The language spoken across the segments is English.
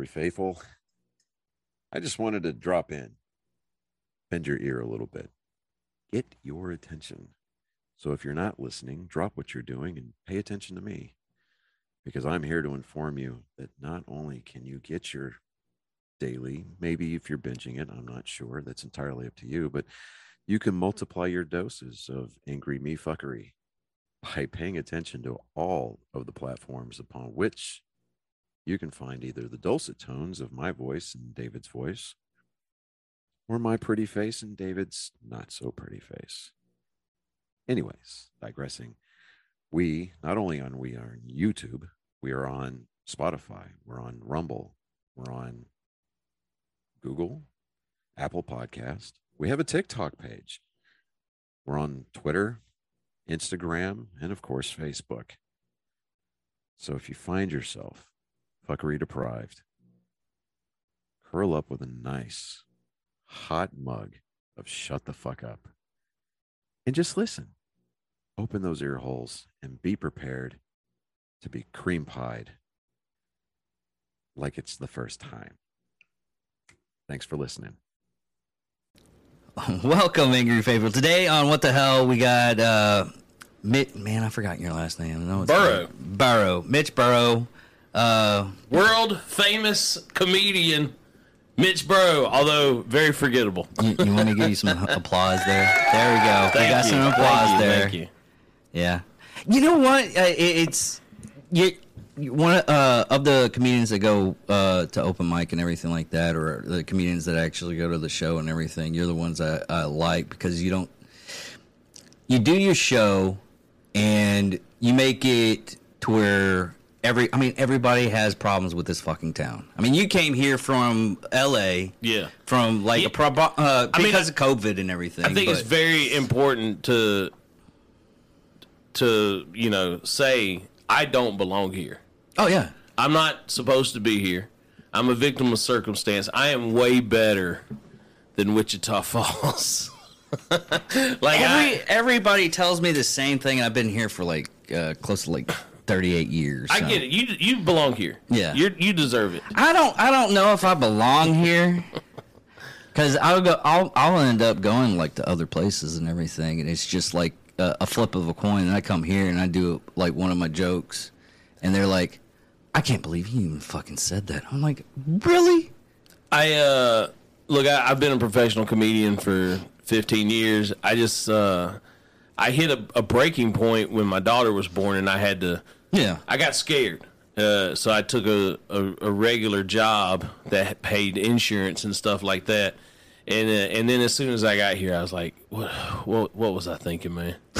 Angry Faithful. I just wanted to drop in, bend your ear a little bit, get your attention. So if you're not listening, drop what you're doing and pay attention to me because I'm here to inform you that not only can you get your daily, maybe if you're binging it, I'm not sure, that's entirely up to you, but you can multiply your doses of angry me fuckery by paying attention to all of the platforms upon which you can find either the dulcet tones of my voice and David's voice, or my pretty face and David's not so pretty face. Anyways, digressing, we not only on we are on YouTube, we are on Spotify, we're on Rumble, we're on Google, Apple Podcast. We have a TikTok page. We're on Twitter, Instagram, and of course, Facebook. So if you find yourself fuckery deprived, curl up with a nice hot mug of shut the fuck up and just listen. Open those ear holes and be prepared to be cream pied like it's the first time. Thanks for listening. Welcome, Angry Faithful. Today on What the Hell, we got uh, Mitch. Man, I forgot your last name. No, it's Burrow. Burrow. Mitch Burrow. Uh, World famous comedian Mitch Bro, although very forgettable. you, you want me to give you some applause there? There we go. we got you. some Thank applause you. there. Thank you. Yeah. You know what? Uh, it, it's you. you- One uh, of the comedians that go uh, to open mic and everything like that, or the comedians that actually go to the show and everything, you're the ones I, I like because you don't. You do your show, and you make it to where every. I mean, everybody has problems with this fucking town. I mean, you came here from L.A. Yeah. From like Yeah. a pro- uh, I mean, because of COVID and everything. I think it's very important to to you know say I don't belong here. Oh yeah. I'm not supposed to be here. I'm a victim of circumstance. I am way better than Wichita Falls. like Every I, everybody tells me the same thing, and I've been here for like uh, close to like thirty eight years. I so. get it. You you belong here. Yeah. You you deserve it. I don't I don't know if I belong here, because I'll go I'll I'll end up going like to other places and everything, and it's just like a, a flip of a coin. And I come here and I do like one of my jokes, and they're like, "I can't believe you even fucking said that." I'm like, "Really?" I uh look. I, I've been a professional comedian for 15 years. I just uh I hit a, a breaking point when my daughter was born, and I had to. Yeah. I got scared. Uh, so I took a, a, a regular job that paid insurance and stuff like that. And uh, and then as soon as I got here, I was like, what what, what was I thinking, man?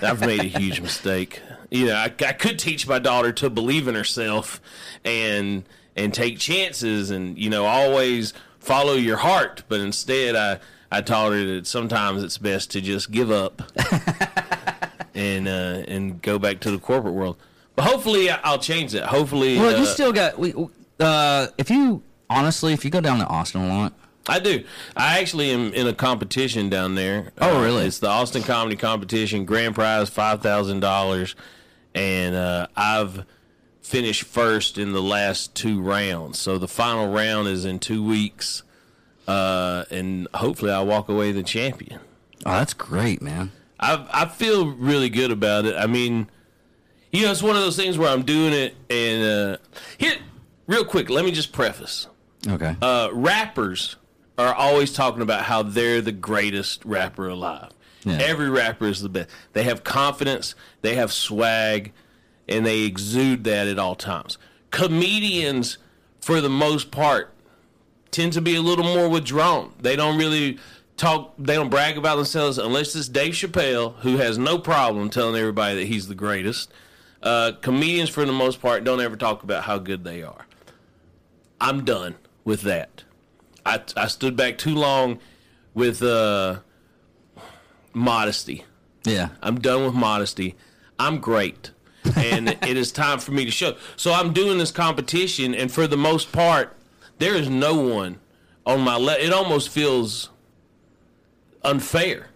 I've made a huge mistake. You know, I, I could teach my daughter to believe in herself and and take chances and you know always follow your heart. But instead, I I taught her that sometimes it's best to just give up and uh, and go back to the corporate world. But hopefully, I- I'll change it. Hopefully, Well, you uh, still got we. Uh, if you honestly, if you go down to Austin a lot, I do. I actually am in a competition down there. Oh, Uh, really? It's the Austin Comedy Competition. Grand prize five thousand dollars, and uh, I've finished first in the last two rounds. So the final round is in two weeks, uh, and hopefully I walk away the champion. oh, that's great, man. I I feel really good about it. I mean, you know, it's one of those things where I'm doing it, and uh, here, real quick, let me just preface Okay. uh, rappers are always talking about how they're the greatest rapper alive. Yeah. Every rapper is the best. They have confidence, they have swag, and they exude that at all times. Comedians, for the most part, tend to be a little more withdrawn. They don't really talk, they don't brag about themselves unless it's Dave Chappelle, who has no problem telling everybody that he's the greatest. Uh, comedians, for the most part, don't ever talk about how good they are. I'm done with that. I, I stood back too long with uh, modesty. yeah. I'm done with modesty. I'm great. and it is time for me to show. So I'm doing this competition, and for the most part, there is no one on my left. It almost feels unfair,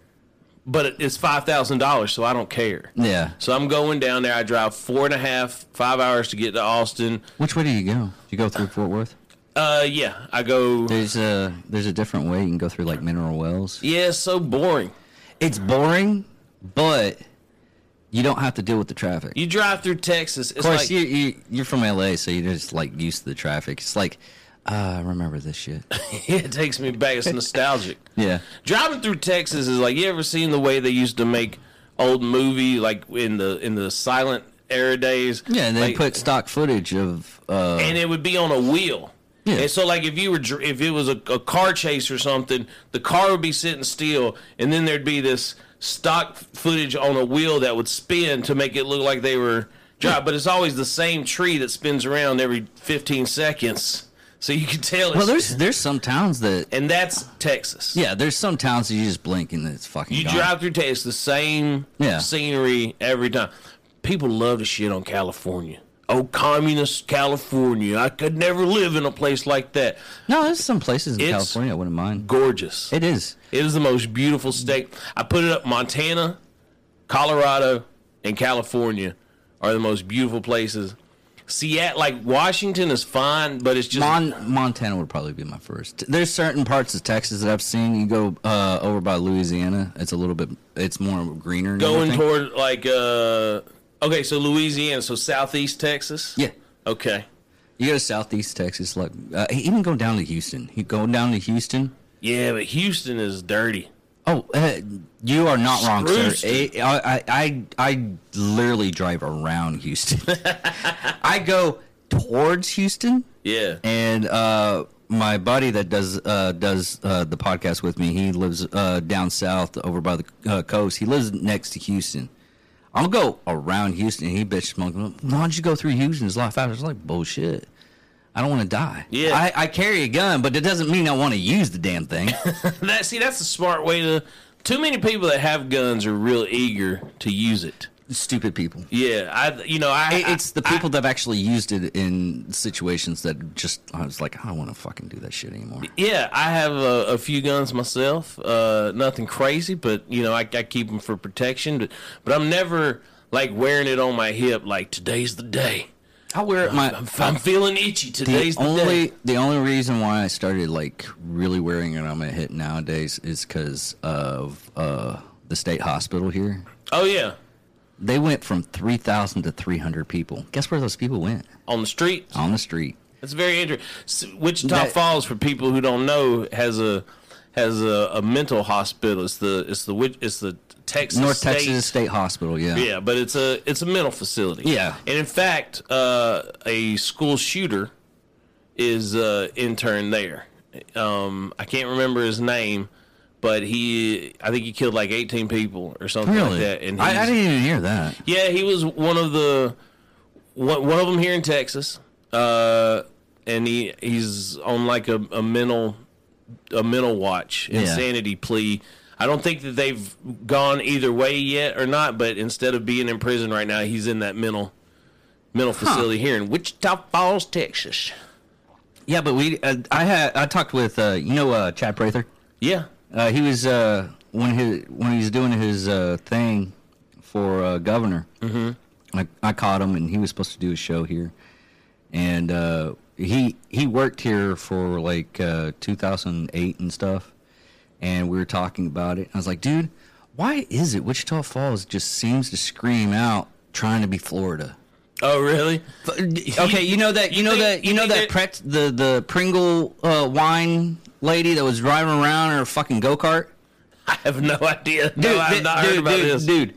but it's five thousand dollars, so I don't care. Yeah. So I'm going down there. I drive four and a half, five hours to get to Austin. Which way do you go? Do you go through Fort Worth? Uh, yeah, I go. There's a there's a different way you can go through like mineral wells. Yeah, it's so boring. It's boring, but you don't have to deal with the traffic. You drive through Texas. It's of course, like, you, you you're from LA, so you're just like used to the traffic. It's like, uh, I remember this shit. it takes me back. It's nostalgic. Yeah. Driving through Texas is like you ever seen the way they used to make old movie like in the in the silent era days. Yeah, and they Like, put stock footage of. Uh, and it would be on a wheel. Yeah. And so, like, if you were, if it was a, a car chase or something, the car would be sitting still, and then there'd be this stock footage on a wheel that would spin to make it look like they were driving. But it's always the same tree that spins around every 15 seconds, so you can tell. It's, well, there's there's some towns that and that's Texas. yeah, there's some towns that you just blink and it's fucking. You gone. drive through Texas, the same Yeah. scenery every time. People love to shit on California. Oh, communist California! I could never live in a place like that. No, there's some places in It's- California I wouldn't mind. Gorgeous. It is. It is the most beautiful state. I put it up. Montana, Colorado, and California are the most beautiful places. Seattle, like Washington, is fine, but it's just Mon- Montana would probably be my first. There's certain parts of Texas that I've seen. You go uh, over by Louisiana, it's a little bit, it's more greener. going toward like uh. Okay, so Louisiana, so southeast Texas. Yeah. Okay. You go to southeast Texas, like uh, even go down to Houston. You go down to Houston. Yeah, but Houston is dirty. Oh, uh, you are not wrong, sir. I, I, I, I literally drive around Houston. I go towards Houston, Yeah. and uh, my buddy that does uh, does uh, the podcast with me, he lives uh, down south over by the uh, coast. He lives next to Houston. I'll go around Houston. He bitch smoking. Why don't you go through Houston? It's a lot faster. It's like bullshit. I don't want to die. Yeah. I, I carry a gun, but it doesn't mean I want to use the damn thing. That see, that's a smart way to. Too many people that have guns are real eager to use it. Stupid people. Yeah, I you know I It- It's the I- people that have actually used it in situations that just I was like, I don't want to fucking do that shit anymore. Yeah, I have a, a few guns myself. Uh, nothing crazy, but you know, I, I keep them for protection. But, but I'm never like wearing it on my hip. Like today's the day. I wear it my. I'm, I'm feeling itchy. the Today's the, only day. the only reason why I started like really wearing it on my hip nowadays is because of uh, the state hospital here. Oh yeah, They went from three thousand to three hundred people. Guess where those people went? on the street. On the street. That's very interesting. Wichita That- Falls, for people who don't know, has a has a, a mental hospital. It's the it's the it's the Texas North State- Texas State Hospital. Yeah. Yeah, but it's a it's a mental facility. Yeah. and in fact, uh, a school shooter is uh, interned there. Um, I can't remember his name, but he I think he killed like eighteen people or something Really? like that. And I, I didn't even hear that. yeah, he was one of the one, one of them here in Texas, uh, and he he's on like a, a mental a mental watch Yeah. insanity plea. I don't think that they've gone either way yet or not, but instead of being in prison right now, he's in that mental mental facility here in Wichita Falls, Texas. Yeah, but we uh, I had I talked with uh, you know uh, Chad Prather. Yeah, Uh, he was uh, when his when he was doing his uh, thing for uh, governor. Mm-hmm. I, I caught him, and he was supposed to do a show here, and uh, he he worked here for like uh, 2008 and stuff, and we were talking about it. I was like, dude, why is it Wichita Falls just seems to scream out trying to be Florida? Oh, really? Okay, you know that you, know that you, know that Pret, the the Pringle uh, wine lady that was driving around in her fucking go kart. I have no idea. no, I've dude, not heard dude, about dude, this. dude.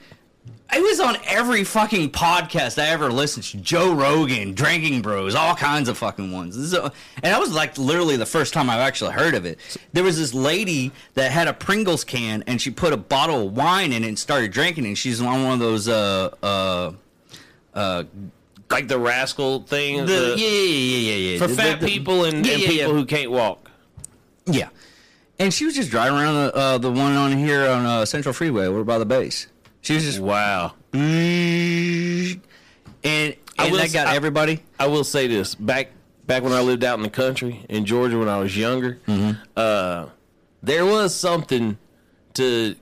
It was on every fucking podcast I ever listened to. Joe Rogan, Drinking Bros, all kinds of fucking ones. A- and that was like literally the first time I've actually heard of it. There was this lady that had a Pringles can and she put a bottle of wine in it and started drinking it. And she's on one of those uh uh uh Like the rascal thing. the, the- yeah, yeah yeah yeah yeah for The- fat people and, Yeah, and yeah, people who can't walk. Yeah. And she was just driving around the uh, the one on here on uh, Central Freeway over by the base. She was just Wow. and and I will that got I- everybody. I will say this: back back when I lived out in the country in Georgia when I was younger, uh, there was something to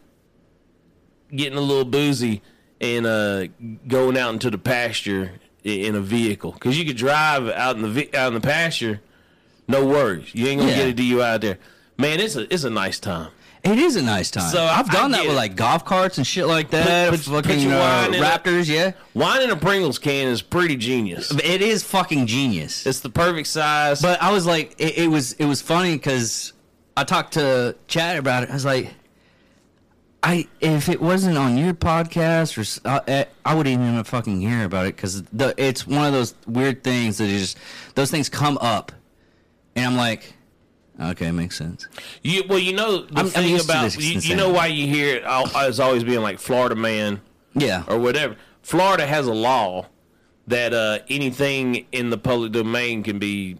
getting a little boozy and uh, going out into the pasture in a vehicle because you could drive out in the out in the pasture No worries. You ain't gonna Yeah. get a DUI out there. Man, it's a it's a nice time. It is a nice time. So, I've I done that with it. like golf carts and shit like that. Put- put- fucking uh, wine in it. Raptors, yeah. Wine in a Pringles can is pretty genius. It is fucking genius. It's the perfect size. But I was like, it, it was it was funny because I talked to Chad about it. I was like, I if it wasn't on your podcast or I wouldn't even fucking hear about it because it's one of those weird things that is just those things come up, and I'm like, okay, makes sense. You, well, you know the I'm- I'm thing about you, you know why you hear it as always being like Florida man Yeah, or whatever. Florida has a law that uh, anything in the public domain can be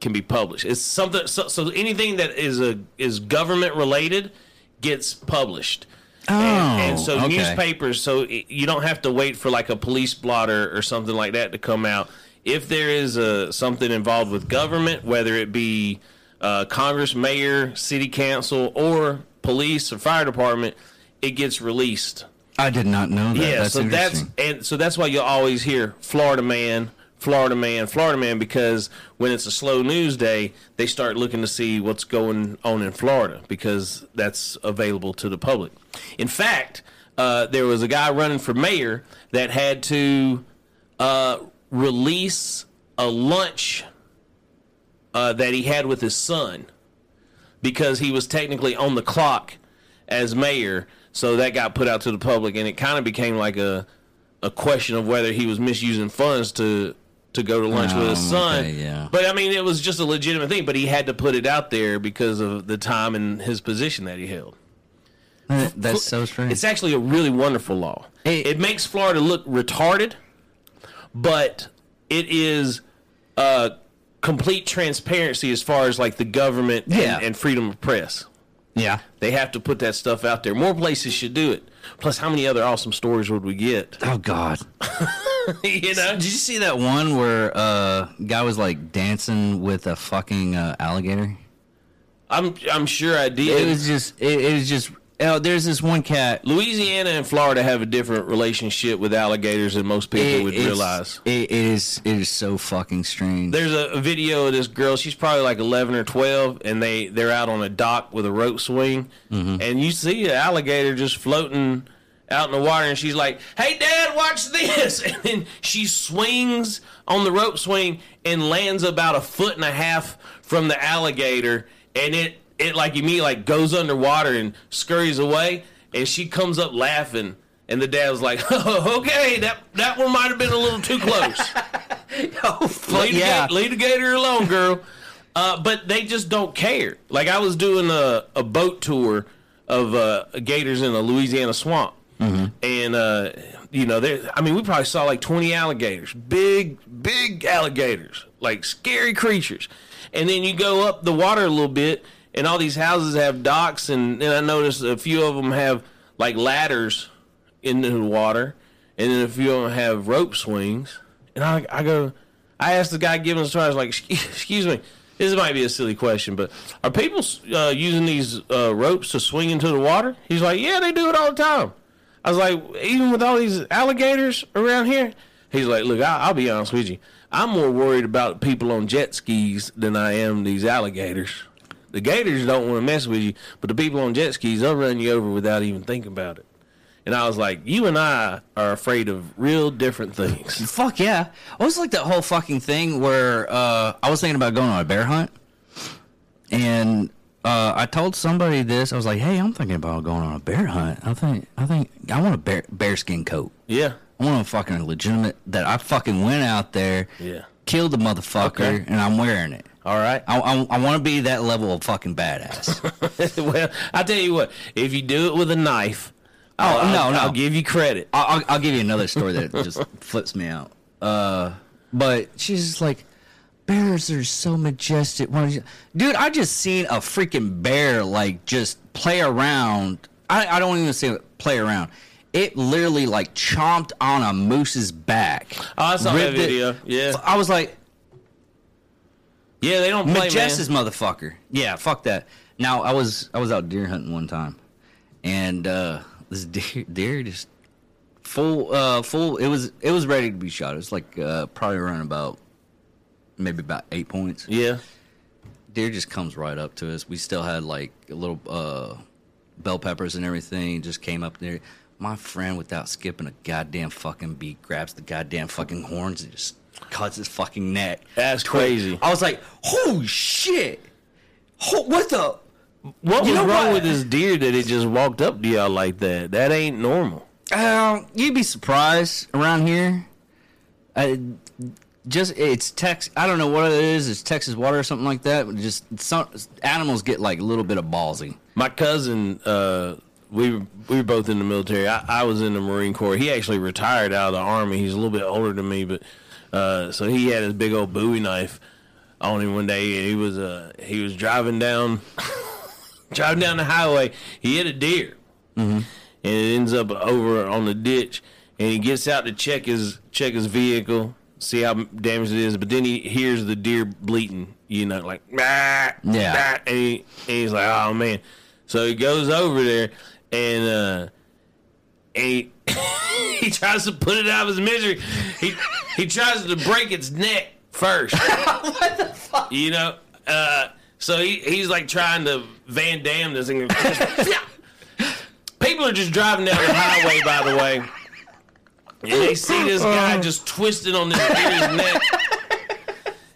can be published. It's something so, so anything that is a is government related gets published. Oh, and, and so okay. newspapers, so you don't have to wait for like a police blotter or something like that to come out. If there is a something involved with government, whether it be uh, Congress, mayor, city council, or police or fire department, it gets released. I did not know that. Yeah, that's so that's and so that's why you'll always hear Florida man, Florida man, Florida man because when it's a slow news day, they start looking to see what's going on in Florida because that's available to the public. In fact, uh, there was a guy running for mayor that had to uh, release a lunch uh, that he had with his son because he was technically on the clock as mayor. So that got put out to the public, and it kind of became like a a question of whether he was misusing funds to to go to lunch with his Oh, son. okay, yeah. But I mean, it was just a legitimate thing. But he had to put it out there because of the time and his position that he held. That's so strange. It's actually a really wonderful law. Hey- it makes Florida look retarded, but it is uh, complete transparency as far as like the government and, Yeah. and freedom of press. yeah. They have to put that stuff out there. More places should do it. Plus, how many other awesome stories would we get? Oh God. you know? Did you see that one where uh guy was like dancing with a fucking uh, alligator? I'm I'm sure I did. It was just it, it was just oh there's this one cat Louisiana and Florida have a different relationship with alligators than most people it- would realize. It, it is it is so fucking strange. There's a, a video of this girl. She's probably like 11 or 12, and they they're out on a dock with a rope swing, Mm-hmm. and you see an alligator just floating out in the water, and she's like, "Hey, Dad, watch this!" And then she swings on the rope swing and lands about a foot and a half from the alligator, and it it like you mean like goes underwater and scurries away, and she comes up laughing. And the dad was like, oh, "Okay, that that one might have been a little too close." oh leave, yeah. the, the gator alone, girl. Uh, but they just don't care. Like I was doing a, a boat tour of uh, gators in a Louisiana swamp, and uh, you know, there. I mean, we probably saw like twenty alligators, big, big alligators, like scary creatures. And then you go up the water a little bit, and all these houses have docks, and then I noticed a few of them have like ladders into the water, and then a few of them have rope swings. And I, I go, I asked the guy giving us tour, like, "Excuse- excuse me, this might be a silly question, but are people uh, using these uh, ropes to swing into the water? He's like, yeah, they do it all the time. I was like, even with all these alligators around here? He's like, look, I, I'll be honest with you. I'm more worried about people on jet skis than I am these alligators. The gators don't want to mess with you, but the people on jet skis, they'll run you over without even thinking about it. And I was like, you and I are afraid of real different things. Fuck yeah. I was like that whole fucking thing where uh, I was thinking about going on a bear hunt. And uh, I told somebody this. I was like, hey, I'm thinking about going on a bear hunt. I think, I think, I want a bear, bearskin coat. Yeah. I want a fucking legitimate that I fucking went out there, Yeah. killed the motherfucker, Okay. and I'm wearing it. All right. I, I, I want to be that level of fucking badass. well, I tell you what, if you do it with a knife, Oh, I'll, no, no. I'll give you credit. I'll, I'll, I'll give you another story that just flips me out. Uh, but she's just like, bears are so majestic. Why don't you-" Dude, I just seen a freaking bear like just play around. I, I don't even say play around. It literally like chomped on a moose's back. Oh, I saw that ripped it. video. Yeah. I was like, Yeah, they don't play, Majestic man. motherfucker. Yeah, fuck that. Now I was I was out deer hunting one time, and uh, this deer deer just full uh full. It was it was ready to be shot. It was like uh, probably around about maybe about eight points. Yeah. deer just comes right up to us. We still had like a little uh, bell peppers and everything. Just came up there. My friend, without skipping a goddamn fucking beat, grabs the goddamn fucking horns and just cuts his fucking neck. That's crazy. I was like, "Holy shit! Ho- what the?" What You was wrong what? with this deer that it just walked up to y'all like that? That ain't normal. Um, you'd be surprised around here. Uh, just it's Tex. I don't know what it is. It's Texas water or something like that. Just some animals get like a little bit of ballsy. My cousin, uh, we were, we were both in the military. I, I was in the Marine Corps. He actually retired out of the Army. He's a little bit older than me, but uh, so he had his big old Bowie knife on him one day, and he was uh, he was driving down driving down the highway. He hit a deer, and it ends up over on the ditch. And he gets out to check his check his vehicle, see how damaged it is. But then he hears the deer bleating, you know, like "Bah, Yeah. bah," and, he, and he's like, "Oh man!" So he goes over there, and uh, and he, he tries to put it out of his misery. He he tries to break its neck first. what the fuck? You know, uh, so he he's like trying to Van Damme this thing. People are just driving down the highway, by the way, and they see this guy just twisted on this deer's neck.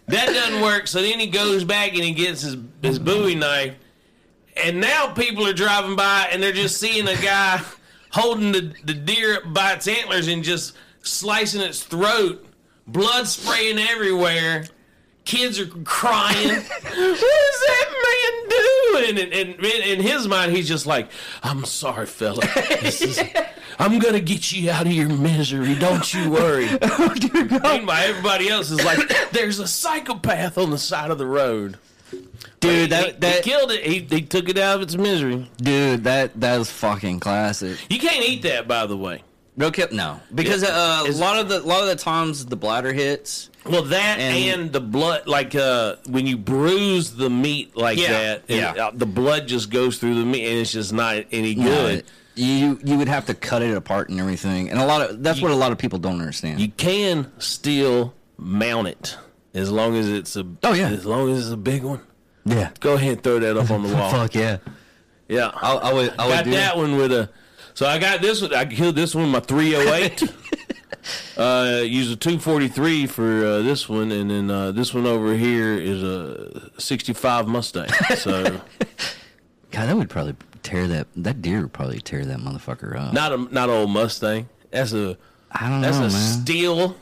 That doesn't work. So then he goes back and he gets his his Bowie knife, and now people are driving by and they're just seeing a guy holding the, the deer by its antlers and just slicing its throat, blood spraying everywhere. Kids are crying. what is that man doing? And, and, and in his mind, he's just like, I'm sorry, fella. This is- I'm going to get you out of your misery. Don't you worry. Meanwhile, everybody else is like, there's a psychopath on the side of the road. Dude, he, that he that killed it. He, he took it out of its misery. dude, that that was fucking classic. You can't eat that, by the way. No no, because Yeah. uh, a lot of the a lot of the times the bladder hits. Well, that And- and, the blood, like uh, when you bruise the meat like Yeah, that, yeah. uh, the blood just goes through the meat, and it's just not any good. You you would have to cut it apart and everything, and a lot of that's what a lot of people don't understand. You can still mount it as long as it's a. Oh, yeah. as long as it's a big one. Yeah, Go ahead and throw that up on the wall. fuck yeah. Yeah, I, I would I would got that one with a. So I got this one. I killed this one with my 308. uh, used a 243 for uh, this one, and then uh, this one over here is a 65 Mustang. So God, that would probably tear that that deer would probably tear that motherfucker up. not a not an old Mustang. That's a I don't that's know, That's a man. steel.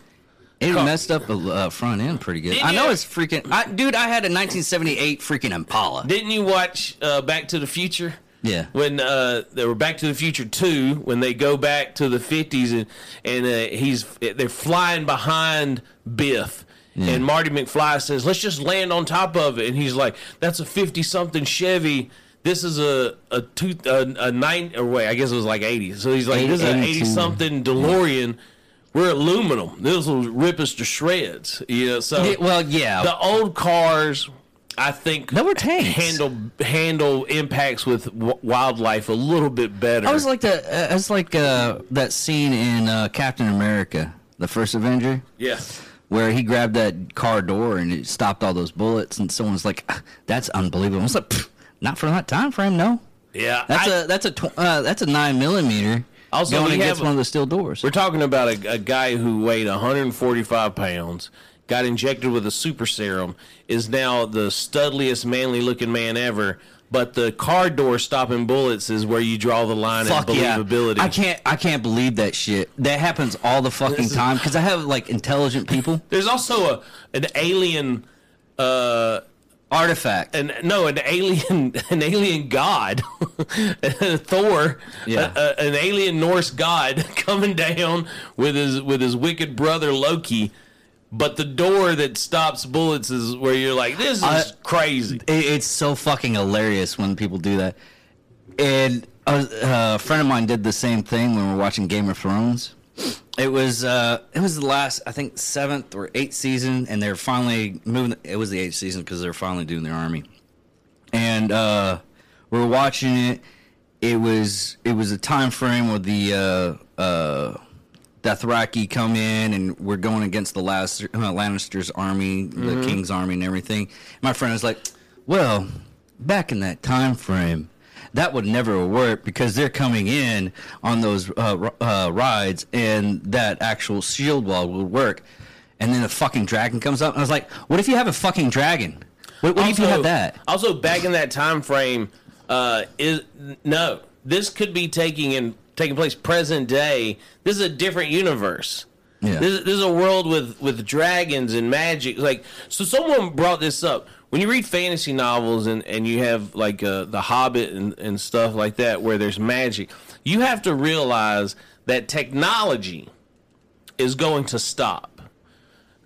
It messed up the uh, front end pretty good. Did I know you? it's freaking. I, dude, I had a 1978 freaking Impala. Didn't you watch uh, Back to the Future? Yeah. When uh, they were Back to the Future two, when they go back to the fifties and and uh, he's they're flying behind Biff. And Marty McFly says, "Let's just land on top of it." And he's like, "That's a fifty-something Chevy. This is a a two a, a nine or wait, I guess it was like eighty. So he's like, Eight- this is an eighty-something DeLorean. We're aluminum. This will rip us to shreds. Know, so Yeah, well, yeah. the old cars, I think, They were tanks. handle handle impacts with w- wildlife a little bit better. I was like the. Uh, I was like uh, that scene in uh, Captain America, the first Avenger, yeah, where he grabbed that car door and it stopped all those bullets, and someone's like, "Ah, "That's unbelievable." I was like, "Not for that time frame, no." yeah. That's I- a that's a tw- uh, that's a nine millimeter. Also, going against one of the steel doors. we're talking about a, a guy who weighed 145 pounds, got injected with a super serum, is now the studliest, manly-looking man ever. But the car door stopping bullets is where you draw the line Fuck in yeah! believability. I can't I can't believe that shit. That happens all the fucking time because I have like intelligent people. There's also a an alien. Uh, Artifact. an no an alien an alien god thor Yeah. a- a- an alien norse god coming down with his with his wicked brother loki but the door that stops bullets is where you're like this is I- crazy It, it's so fucking hilarious when people do that. And a, a friend of mine did the same thing when we were watching Game of Thrones. It was uh, it was the last I think seventh or eighth season, and they're finally moving. It was the eighth season because they're finally doing their army. And uh, we're watching it. It was it was a time frame where the uh, uh, Dothraki come in, and we're going against the last uh, Lannister's army, the King's army, and everything. My friend was like, Well, back in that time frame, that would never work because they're coming in on those uh, uh, rides, and that actual shield wall would work. And then a fucking dragon comes up, and I was like, "What if you have a fucking dragon? What, what if you have that?" Also, back in that time frame, uh, is no. This could be taking in taking place present day. This is a different universe. Yeah. This, this is a world with with dragons and magic. Like so, someone brought this up. When you read fantasy novels and, and you have like uh, the Hobbit and, and stuff like that, where there's magic, you have to realize that technology is going to stop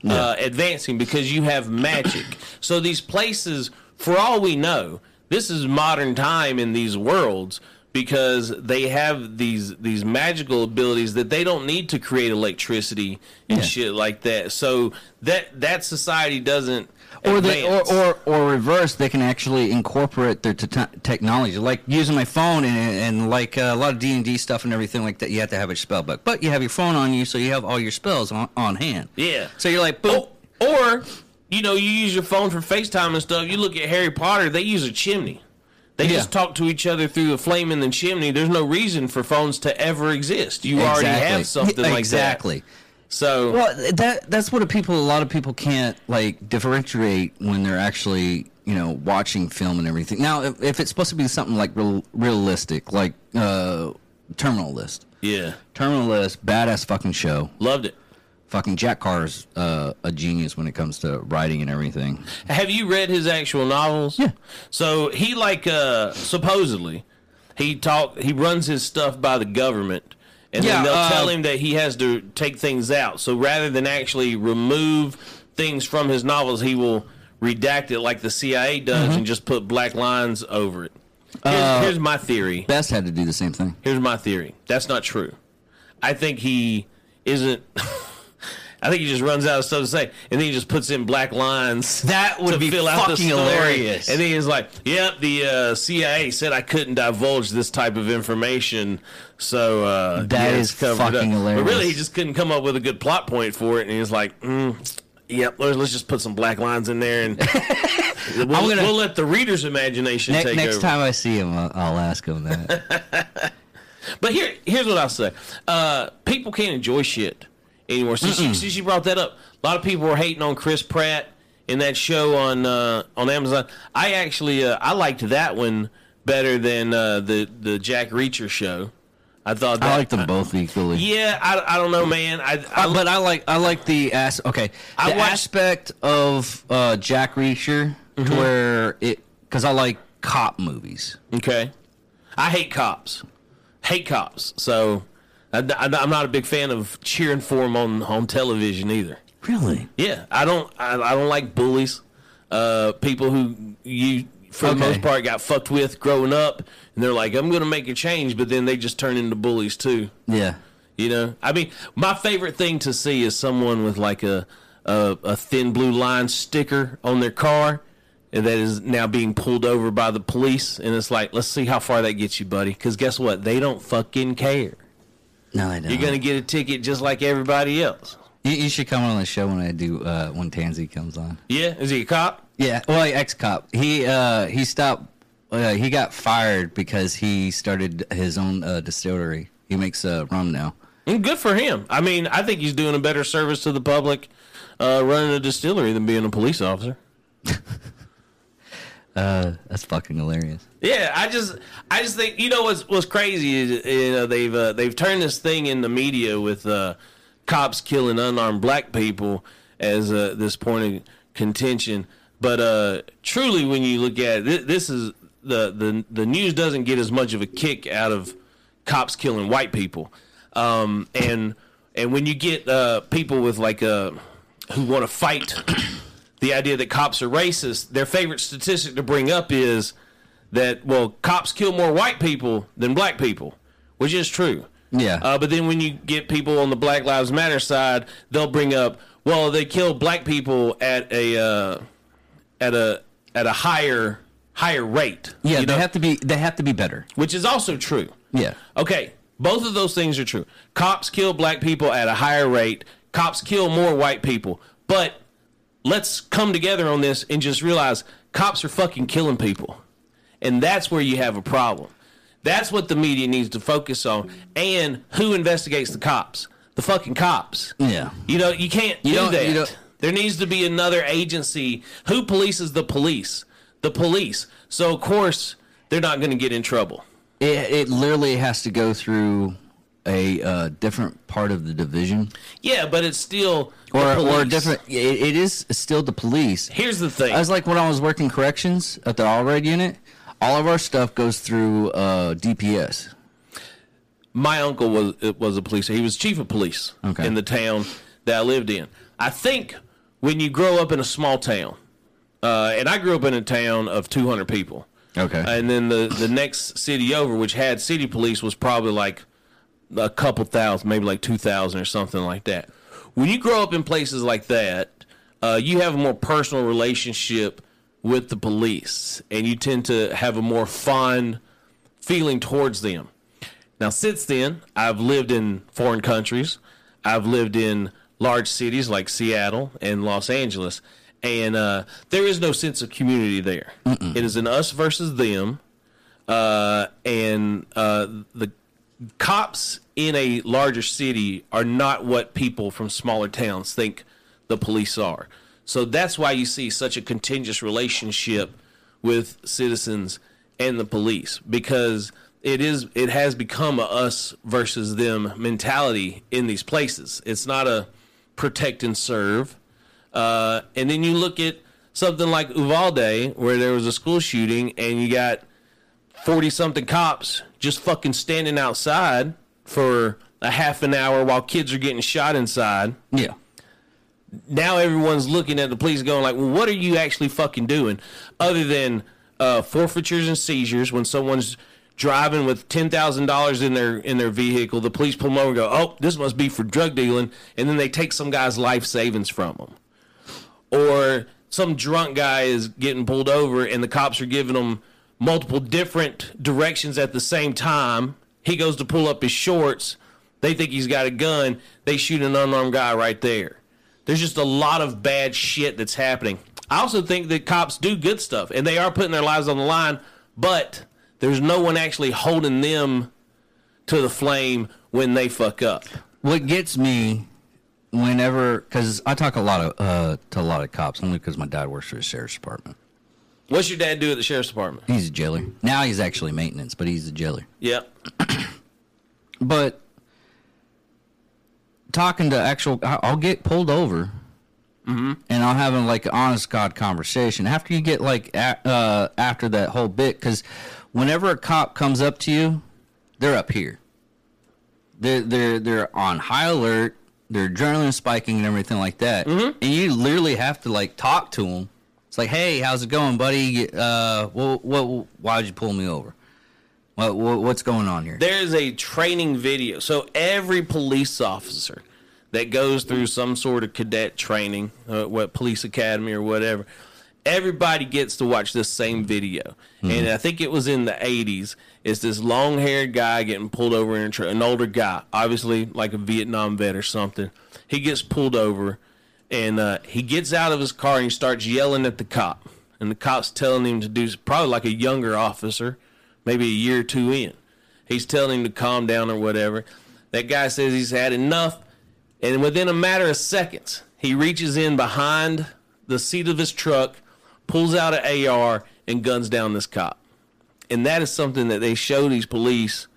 uh, advancing because you have magic. so these places, for all we know, this is modern time in these worlds because they have these these magical abilities that they don't need to create electricity and Yeah. shit like that. So that that society doesn't or they or, or or reverse they can actually incorporate their t- technology like using my phone and, and like uh, a lot of d&d stuff and everything like that you have to have a spell book but you have your phone on you so you have all your spells on, on hand yeah. so you're like boom Oh, or you know, you use your phone for FaceTime and stuff. You look at Harry Potter; they use a chimney. They Yeah. just talk to each other through the flame in the chimney. There's no reason for phones to ever exist. You already have something like that. exactly So well that that's what a people a lot of people can't like differentiate when they're actually you know watching film and everything now if, if it's supposed to be something like real, realistic like uh terminal list yeah, terminal list badass fucking show loved it. fucking Jack Carr's uh, a genius when it comes to writing and everything. Have you read his actual novels? Yeah. So he like uh supposedly he talk he runs his stuff by the government and Yeah, then they'll uh, tell him that he has to take things out. So rather than actually remove things from his novels, he will redact it like the CIA does Mm-hmm. and just put black lines over it. Here's, Uh, here's my theory. Best had to do the same thing. Here's my theory. That's not true. I think he isn't. I think he just runs out of stuff to say, and then he just puts in black lines. That would to be fill out the fucking hilarious. And then he's like, "Yep, the uh, CIA said I couldn't divulge this type of information, so uh, That yeah, is covered fucking up." hilarious. But really, he just couldn't come up with a good plot point for it, and he's like, mm, "Yep, let's, let's just put some black lines in there, and we'll, gonna- we'll let the reader's imagination Ne- take next over." Next time I see him, I'll, I'll ask him that. But here, here's what I'll say: uh, people can't enjoy shit anymore. Since you, since she brought that up, a lot of people were hating on Chris Pratt in that show on uh, on Amazon. I actually uh, I liked that one better than uh, the the Jack Reacher show. I thought that, I like them both equally. Yeah, I, I don't know, man. I, I Uh, but I like I like the as okay I the watched- aspect of uh, Jack Reacher Mm-hmm. where it because I like cop movies. Okay. I hate cops. Hate cops. So I, am not a big fan of cheering for them on, on television either. Really? Yeah, I don't. I, I don't like bullies. Uh, people who you, for the most part, got fucked with growing up, and they're like, "I'm going to make a change," but then they just turn into bullies too. Yeah. You know, I mean, my favorite thing to see is someone with like a a, a thin blue line sticker on their car, and that is now being pulled over by the police, and it's like, let's see how far that gets you, buddy. Because guess what? They don't fucking care. No, I don't. You're gonna get a ticket just like everybody else. You, you should come on the show when I do uh, when Tansy comes on. Yeah, is he a cop? Yeah, well, ex cop. He uh, he stopped. Uh, he got fired because he started his own uh, distillery. He makes uh, rum now. And good for him. I mean, I think he's doing a better service to the public uh, running a distillery than being a police officer. Uh, that's fucking hilarious. Yeah, I just, I just think you know what's what's crazy is you know they've uh, they've turned this thing in the media with uh, cops killing unarmed black people as uh, this point of contention, but uh, truly when you look at it, thi- this is the the the news doesn't get as much of a kick out of cops killing white people, um, and and when you get uh, people with like uh, who want to fight the idea that cops are racist, their favorite statistic to bring up is that well, cops kill more white people than black people, which is true. Yeah. Uh, but then when you get people on the Black Lives Matter side, they'll bring up, well, they kill black people at a uh, at a at a higher higher rate. Yeah, they know, have to be. They have to be better. which is also true. Yeah. Okay, both of those things are true. Cops kill black people at a higher rate. Cops kill more white people. But let's come together on this and just realize cops are fucking killing people. And that's where you have a problem. That's what the media needs to focus on. And who investigates the cops? The fucking cops. Yeah. You know, you can't You do that. you there needs to be another agency. Who polices the police? The police. So of course they're not going to get in trouble. It, it literally has to go through a uh, different part of the division, Yeah, but it's still or or different. It, it is still the police. Here's the thing. I was like when I was working corrections at the Allred unit. All of our stuff goes through uh, DPS. my uncle was it was a police. He was chief of police Okay. in the town that I lived in. I think when you grow up in a small town, uh, and I grew up in a town of 200 people, Okay. and then the the next city over, which had city police, was probably like a couple thousand, maybe like 2,000 or something like that. When you grow up in places like that, uh, you have a more personal relationship with the police, and you tend to have a more fond feeling towards them. Now, since then, I've lived in foreign countries. I've lived in large cities like Seattle and Los Angeles, and uh, there is no sense of community there. It is an us versus them, uh, and uh, the cops in a larger city are not what people from smaller towns think the police are. So that's why you see such a contentious relationship with citizens and the police because it is it has become a us versus them mentality in these places. It's not a protect and serve. Uh, and then you look at something like Uvalde where there was a school shooting and you got 40 something cops just fucking standing outside for a half an hour while kids are getting shot inside. yeah. Now everyone's looking at the police going like, well, what are you actually fucking doing other than uh, forfeitures and seizures when someone's driving with $10,000 in their in their vehicle, the police pull them over and go, "Oh, this must be for drug dealing." And then they take some guy's life savings from them or some drunk guy is getting pulled over and the cops are giving him multiple different directions at the same time. He goes to pull up his shorts. They think he's got a gun. They shoot an unarmed guy right there. There's just a lot of bad shit that's happening. I also think that cops do good stuff and they are putting their lives on the line, but there's no one actually holding them to the flame when they fuck up. What gets me whenever, because I talk a lot of uh, to a lot of cops, only because my dad works for the sheriff's department. What's your dad do at the sheriff's department? He's a jailer. Now he's actually maintenance, but he's a jailer. Yep. But talking to actual, I'll get pulled over, and I'll have a, like an honest god conversation after you get like a, uh, after that whole bit. Because whenever a cop comes up to you, they're up here. They're they're they're on high alert. They're adrenaline spiking and everything like that. And you literally have to like talk to them. It's like, hey, how's it going, buddy? Uh, what what? Why'd you pull me over? What, what what's going on here? there's a training video. So every police officer that goes through some sort of cadet training, uh, what police academy or whatever, everybody gets to watch this same video. And I think it was in the 80s. It's this long-haired guy getting pulled over in a tra- an older guy, obviously like a Vietnam vet or something. He gets pulled over and uh, he gets out of his car and he starts yelling at the cop. And the cop's telling him to do probably like a younger officer, maybe a year or two in. He's telling him to calm down or whatever. That guy says he's had enough. And within a matter of seconds, he reaches in behind the seat of his truck, pulls out an AR, and guns down this cop. And that is something that they show these police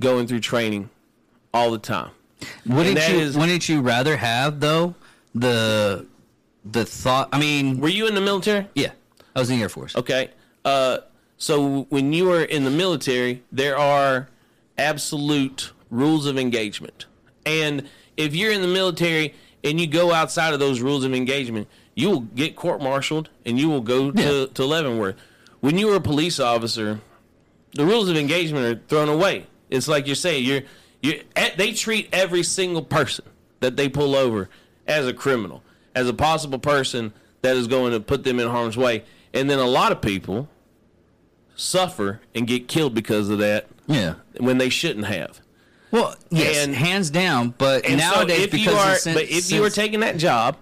going through training all the time. Wouldn't you is- wouldn't you rather have though the the thought I mean Were you in the military? yeah. I was in the Air Force. Okay. Uh, so when you are in the military, there are absolute rules of engagement. And if you're in the military and you go outside of those rules of engagement, you will get court martialed and you will go to, Yeah. to Leavenworth. When you were a police officer, the rules of engagement are thrown away. It's like you're saying, you're, you they treat every single person that they pull over as a criminal, as a possible person that is going to put them in harm's way. And then a lot of people suffer and get killed because of that Yeah. when they shouldn't have. Well, yes, And- hands down. But nowadays, so if because you are, sen- but if you are taking that job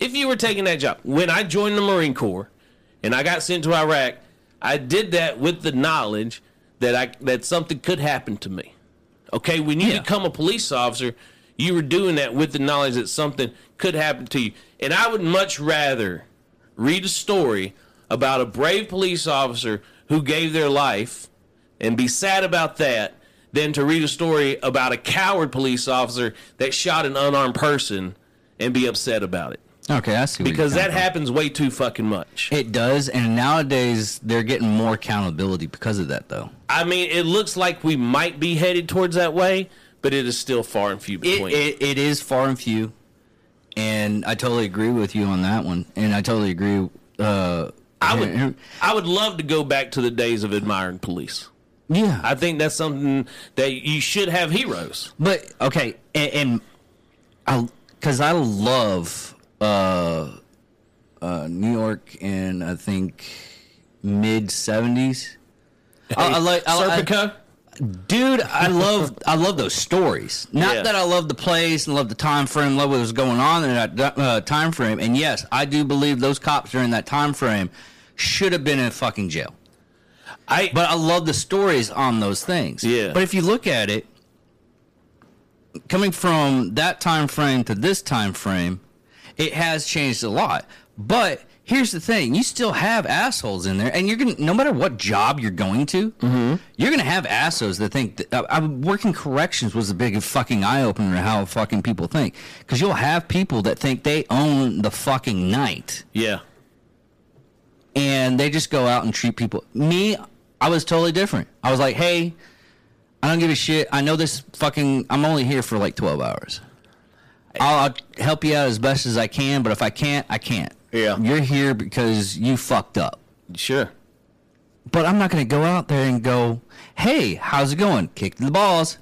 if you were taking that job, when I joined the Marine Corps and I got sent to Iraq, I did that with the knowledge that I that something could happen to me. Okay, when you Yeah. become a police officer, you were doing that with the knowledge that something could happen to you. And I would much rather read a story about a brave police officer who gave their life and be sad about that than to read a story about a coward police officer that shot an unarmed person and be upset about it. Okay, I see. Because that from. happens way too fucking much. It does, and nowadays they're getting more accountability because of that, though. I mean, it looks like we might be headed towards that way, but it is still far and few between. it, it is far and few, and I totally agree with you on that one. And I totally agree. Uh, I would, I would love to go back to the days of admiring police. yeah. I think that's something that you should have heroes. But okay, and, and I because I love uh, uh, New York in I think mid seventies. I, I like I, I, Serpico? Dude. I love I love those stories. Not Yeah. that I love the place and love the time frame, love what was going on in that uh, time frame. And yes, I do believe those cops during that time frame should have been in fucking jail. I But I love the stories on those things. Yeah. But if you look at it, coming from that time frame to this time frame, it has changed a lot. But here's the thing: you still have assholes in there, and you're gonna no matter what job you're going to, you're gonna have assholes that think. That, uh, I, working corrections was a big fucking eye opener to how fucking people think, because you'll have people that think they own the fucking night yeah. and they just go out and treat people. Me, I was totally different. I was like, hey, I don't give a shit. I know this fucking. I'm only here for like 12 hours. I'll, I'll help you out as best as I can, but if I can't, I can't. Yeah. You're here because you fucked up. Sure. But I'm not going to go out there and go, hey, how's it going? Kick the balls.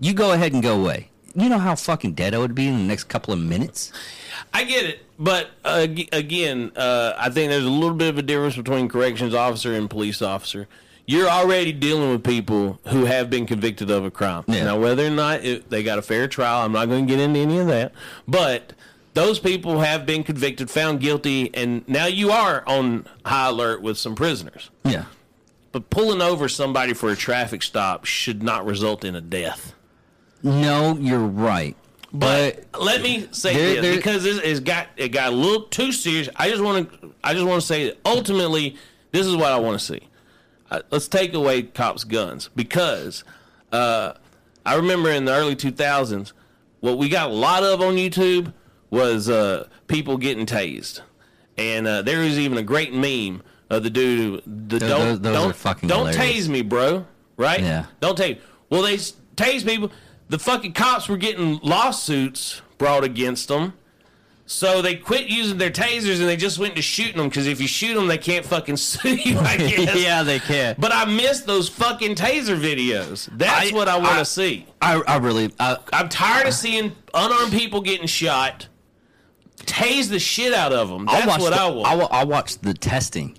You go ahead and go away. You know how fucking dead I would be in the next couple of minutes? I get it, but uh, again, uh, I think there's a little bit of a difference between corrections officer and police officer. You're already dealing with people who have been convicted of a crime. Yeah. Now, whether or not it, they got a fair trial, I'm not going to get into any of that. But those people have been convicted, found guilty, and now you are on high alert with some prisoners. Yeah. But pulling over somebody for a traffic stop should not result in a death. No, you're right. But let me say there- this there- because it, it's got it got a little too serious. I just want to I just want to say that ultimately this is what I want to see. Uh, let's take away cops' guns because uh, I remember in the early 2000s what we got a lot of on YouTube was uh, people getting tased, and uh, there was even a great meme of the dude. The Those- don't those don't are fucking don't hilarious. tase me, bro. Right? Yeah. Don't tase. Well, they tase people. The fucking cops were getting lawsuits brought against them. So they quit using their tasers and they just went to shooting them because if you shoot them, they can't fucking sue you, I guess. yeah, they can. But I miss those fucking taser videos. That's I- what I want to see. I, I really, I, I'm tired of seeing unarmed people getting shot. Tase the shit out of them. That's what the, I want. I'll, I'll watch the testing.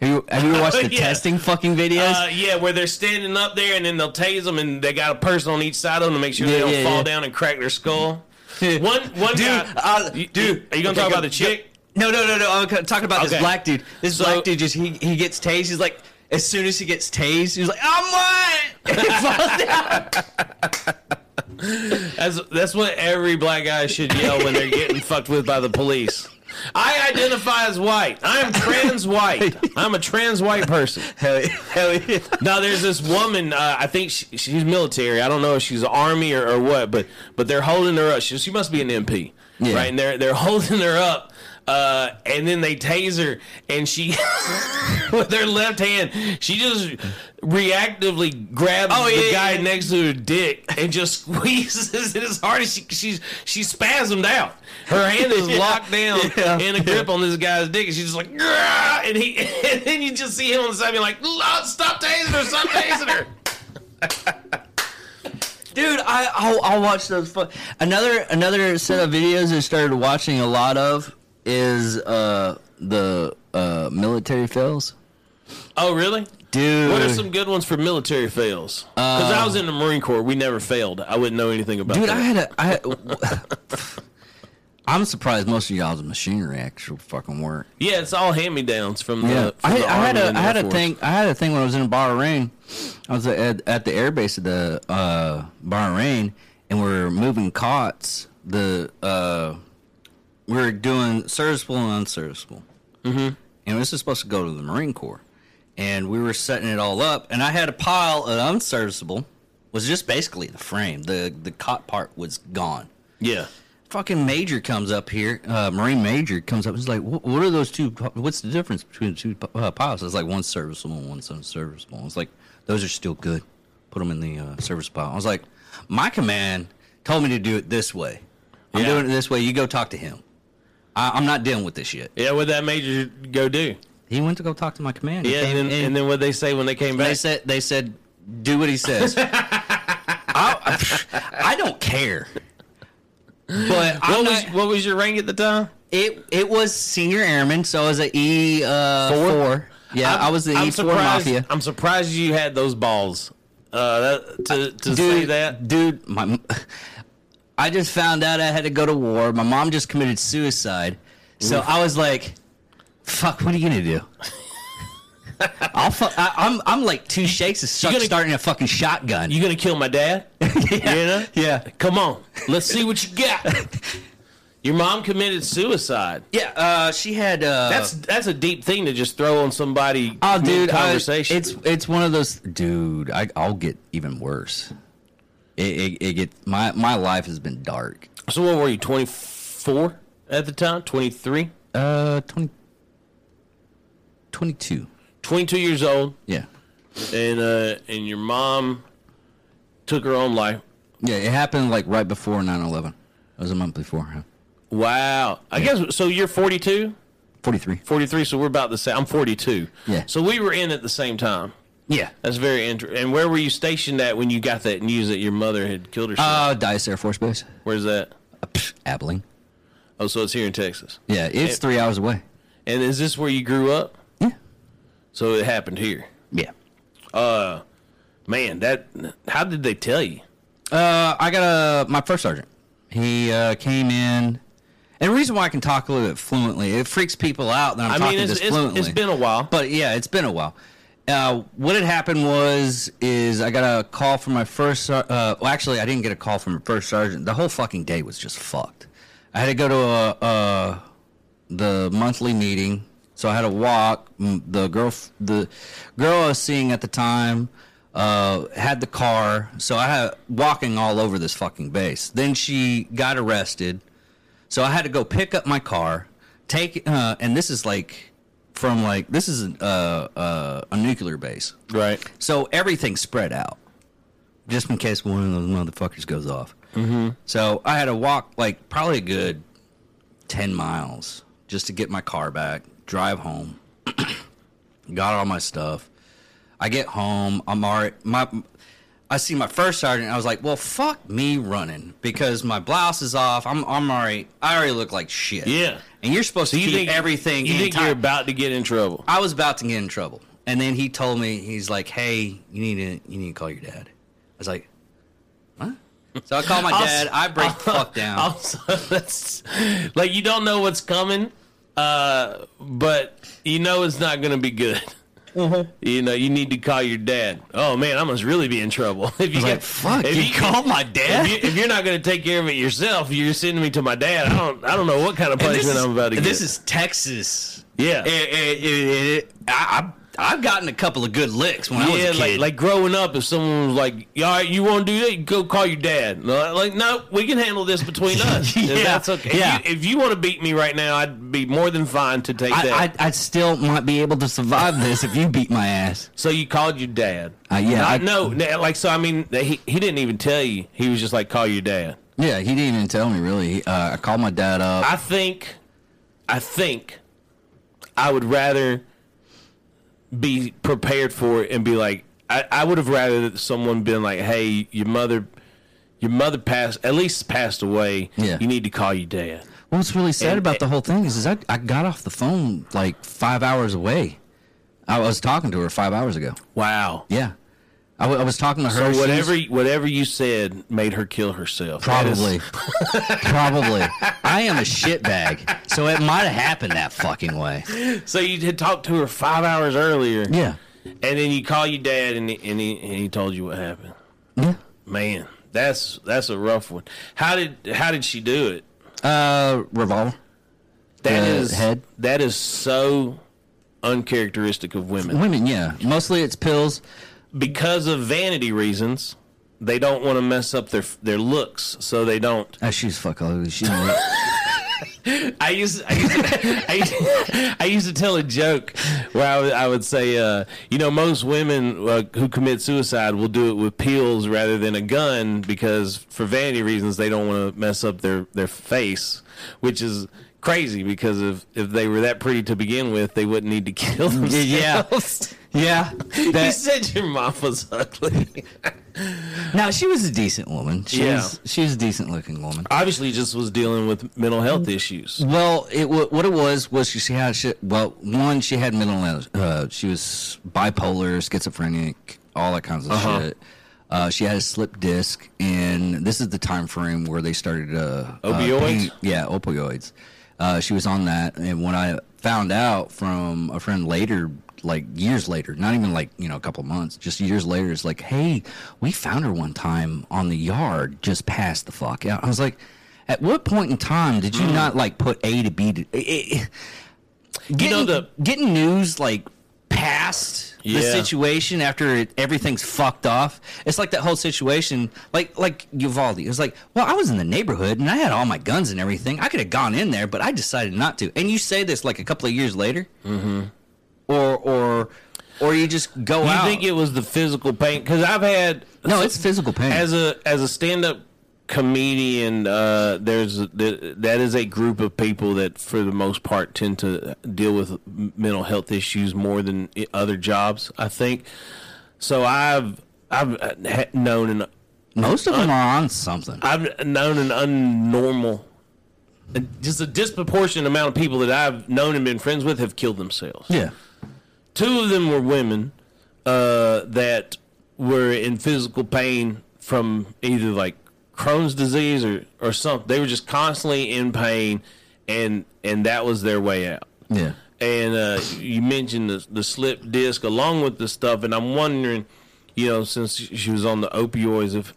Have you, have you watched the Yeah. testing fucking videos? Uh, yeah, where they're standing up there and then they'll tase them and they got a person on each side of them to make sure they don't yeah, fall yeah. down and crack their skull. One one Dude, guy, uh, you- dude, are you gonna okay, talk about the chick? no, no, no, no. I'm talking about Okay. this black dude. This So- black dude just he he gets tased. He's like, as soon as he gets tased, he's like, I'm what? he falls down. That's that's what every black guy should yell when they're getting fucked with by the police. I identify as white. I am trans white. I'm a trans white person. Hell, hell yeah. Now there's this woman. Uh, I think she, she's military. I don't know if she's army or, or what, but but they're holding her up. She, she must be an MP, Yeah. right? And they're they're holding her up. Uh, and then they tase her, and she, with her left hand, she just reactively grabs Oh, the guy yeah. next to her dick and just squeezes it as hard as she she's she's spasmed out. Her hand is locked down Yeah. in a grip on this guy's dick, and she's just like, "Grah!" and he, and then you just see him on the side, being like, "Stop tasing her! Stop tasing her!" Dude, I I'll, I'll watch those. Fu- another another set of videos I started watching a lot of is uh the uh military fails. Oh, really? Dude, What are some good ones for military fails? Because I was in the Marine Corps, we never failed. I wouldn't know anything about Dude, that. I had a I had, I'm surprised most of y'all's machinery actual fucking work. Yeah, it's all hand me downs from the. Yeah, from I, the I had a I had a thing I had a thing when I was in Bahrain. I was at, at the airbase of the uh, Bahrain, and we are moving cots. The uh, we are doing serviceable and unserviceable, mm-hmm. and this is supposed to go to the Marine Corps, and we were setting it all up, and I had a pile of unserviceable, was just basically the frame. the The cot part was gone Yeah. fucking major comes up here, uh, Marine major comes up. He's like, "What are those two? What's the difference between the two uh, piles?" It's like one serviceable, and one's unserviceable. It's like those are still good. Put them in the uh, service pile. I was like, "My command told me to do it this way. I'm Yeah. doing it this way. You go talk to him. I, I'm not dealing with this shit." Yeah, what that major go do? He went to go talk to my commander. Yeah, and then, in- and then what they say when they came back? they said they said do what he says. I, I don't care. But what not, was what was your rank at the time? It it was senior airman, so I was an E uh, Four? four. Yeah, I'm- I was the E four mafia. I'm surprised you had those balls. Uh, that, to to dude, say that. dude, my, I just found out I had to go to war. My mom just committed suicide, so I was like, "Fuck, what are you gonna do?" I'll fu- I, I'm I'm like two shakes of start, gonna- starting a fucking shotgun. You gonna kill my dad? yeah, You know? yeah, Come on, let's see what you got. Your mom committed suicide. yeah. Uh, she had uh, That's that's a deep thing to just throw on somebody. Oh, dude, I- conversation. it's it's one of those, dude. I, I'll get even worse. It, it, it get my my life has been dark. so. What were you? Twenty four at the time? Twenty three? Uh, 20, 22. Twenty two years old, Yeah, and uh, and your mom took her own life. yeah. It happened like right before 9-11. It was a month before. Huh? Wow. I guess so. You're 42, 43. 43. So we're about the same. I'm 42. Yeah. So we were in at the same time. Yeah. That's very interesting. And where were you stationed at when you got that news that your mother had killed herself? Uh, Dyess Air Force Base, Where's that? uh, pff, Abilene. Oh, so it's here in Texas. Yeah, it's It- three hours away. And is this where you grew up? So it happened here. Yeah. Man, that. How did they tell you? Uh, I got a my first sergeant. He uh, came in, and the reason why I can talk a little bit fluently, it freaks people out that I'm I talking mean, it's, this it's, fluently. it's been a while. But yeah, it's been a while. Uh, what had happened was is I got a call from my first. Uh, well, actually, I didn't get a call from my first sergeant. The whole fucking day was just fucked. I had to go to a, a the monthly meeting, so I had to walk. Mm, The girl, the girl I was seeing at the time, uh, had the car, so I had walking all over this fucking base. Then she got arrested. So I had to go pick up my car, take, uh, and this is like from like this is uh, uh, a nuclear base, right. so everything's spread out, just in case one of those motherfuckers goes off. Mm-hmm. So I had to walk like probably a good ten miles just to get my car back, drive home, got all my stuff. I get home, I'm already my. I see my first sergeant. I was like, "Well, fuck me running because my blouse is off. I'm I'm already I already look like shit. Yeah. and you're supposed to You keep think everything. You in think you're about to get in trouble? I was about to get in trouble, and then he told me he's like, "Hey, you need to you need to call your dad." I was like, "What?" So I call my dad. I break the fuck down. Also, that's like you don't know what's coming, uh, but you know it's not going to be good. Mm-hmm. You know, you need to call your dad. Oh man, I must really be in trouble. If you was like, get- "Fuck, if you call my dad?" If, you, if you're not going to take care of it yourself, you're sending me to my dad. I don't, I don't know what kind of And punishment is- I'm about to and get. This is Texas. yeah, It, it, it, it, I, I, I've gotten a couple of good licks when I was yeah, a kid. like like growing up, if someone was like, "All right, you want to do that? You go call your dad." No, like, no, we can handle this between us. Yeah, that's okay. yeah. If you, if you want to beat me right now, I'd be more than fine to take I, that. I, I still might be able to survive this if you beat my ass. so you called your dad? Uh, yeah, I, no, like so. I mean, he he didn't even tell you. He was just like, "Call your dad." Yeah, he didn't even tell me really. Uh, I called my dad up. I think, I think, I would rather be prepared for it and be like, I, I would have rather that someone been like, "Hey, your mother, your mother passed, at least passed away. Yeah. you need to call your dad." What's really sad And- about the whole thing is, is I, I got off the phone like five hours away. I was talking to her five hours ago. Wow. Yeah. I, w- I was talking to her. So whatever was- whatever you said made her kill herself. That is- Probably. Probably. I am a shitbag. So it might have happened that fucking way. so you had talked to her five hours earlier, Yeah. and then you call your dad, and he, and he and he told you what happened. Yeah. Man, that's that's a rough one. How did how did she do it? Uh, revolver. That The is head? that is so uncharacteristic of women Women, yeah. Mostly it's pills. Because of vanity reasons. They don't want to mess up their their looks, so they don't. Oh, she's fuck ugly. She I used I used to, I, used, I used to tell a joke where I would, would say, uh, you know, most women uh, who commit suicide will do it with pills rather than a gun because for vanity reasons they don't want to mess up their their face, which is crazy because if if they were that pretty to begin with, they wouldn't need to kill themselves. Yeah. Yeah. you said your mom was ugly. now she was a decent woman. She Yeah. was she was a decent looking woman. Obviously, just was dealing with mental health issues. Well, it what it was was she had shit. Well, one she had mental. Uh, she was bipolar, schizophrenic, all that kinds of Uh-huh. shit. Uh, she had a slip disc, and this is the time frame where they started uh, uh, Opioids? pain- yeah, opioids. Uh, she was on that, and when I found out from a friend later, like years later, not even like you know a couple months, just years later, it's like, hey, we found her one time on the yard, just past the fuck out. I was like, at what point in time did you Mm. not like put A to B to? It, it, getting, know the- getting news like past the situation after it, everything's fucked off. It's like that whole situation, like like Uvalde. It was like, well, I was in the neighborhood and I had all my guns and everything. I could have gone in there, but I decided not to. And you say this like a couple of years later, mm-hmm. Or or or you just go You out. You think it was the physical pain? Because I've had no, it's physical pain. as a as a stand up comedian, uh, there's th- that is a group of people that, for the most part, tend to deal with mental health issues more than other jobs. I think. So I've I've uh, known an Most of them are on something. I've known an unnormal, just a disproportionate amount of people that I've known and been friends with have killed themselves. Yeah. Two of them were women uh, that were in physical pain from either like Crohn's disease or, or something. They were just constantly in pain, and and that was their way out. Yeah. And uh, you mentioned the the slip disc along with the stuff, and I'm wondering, you know, since she was on the opioids, if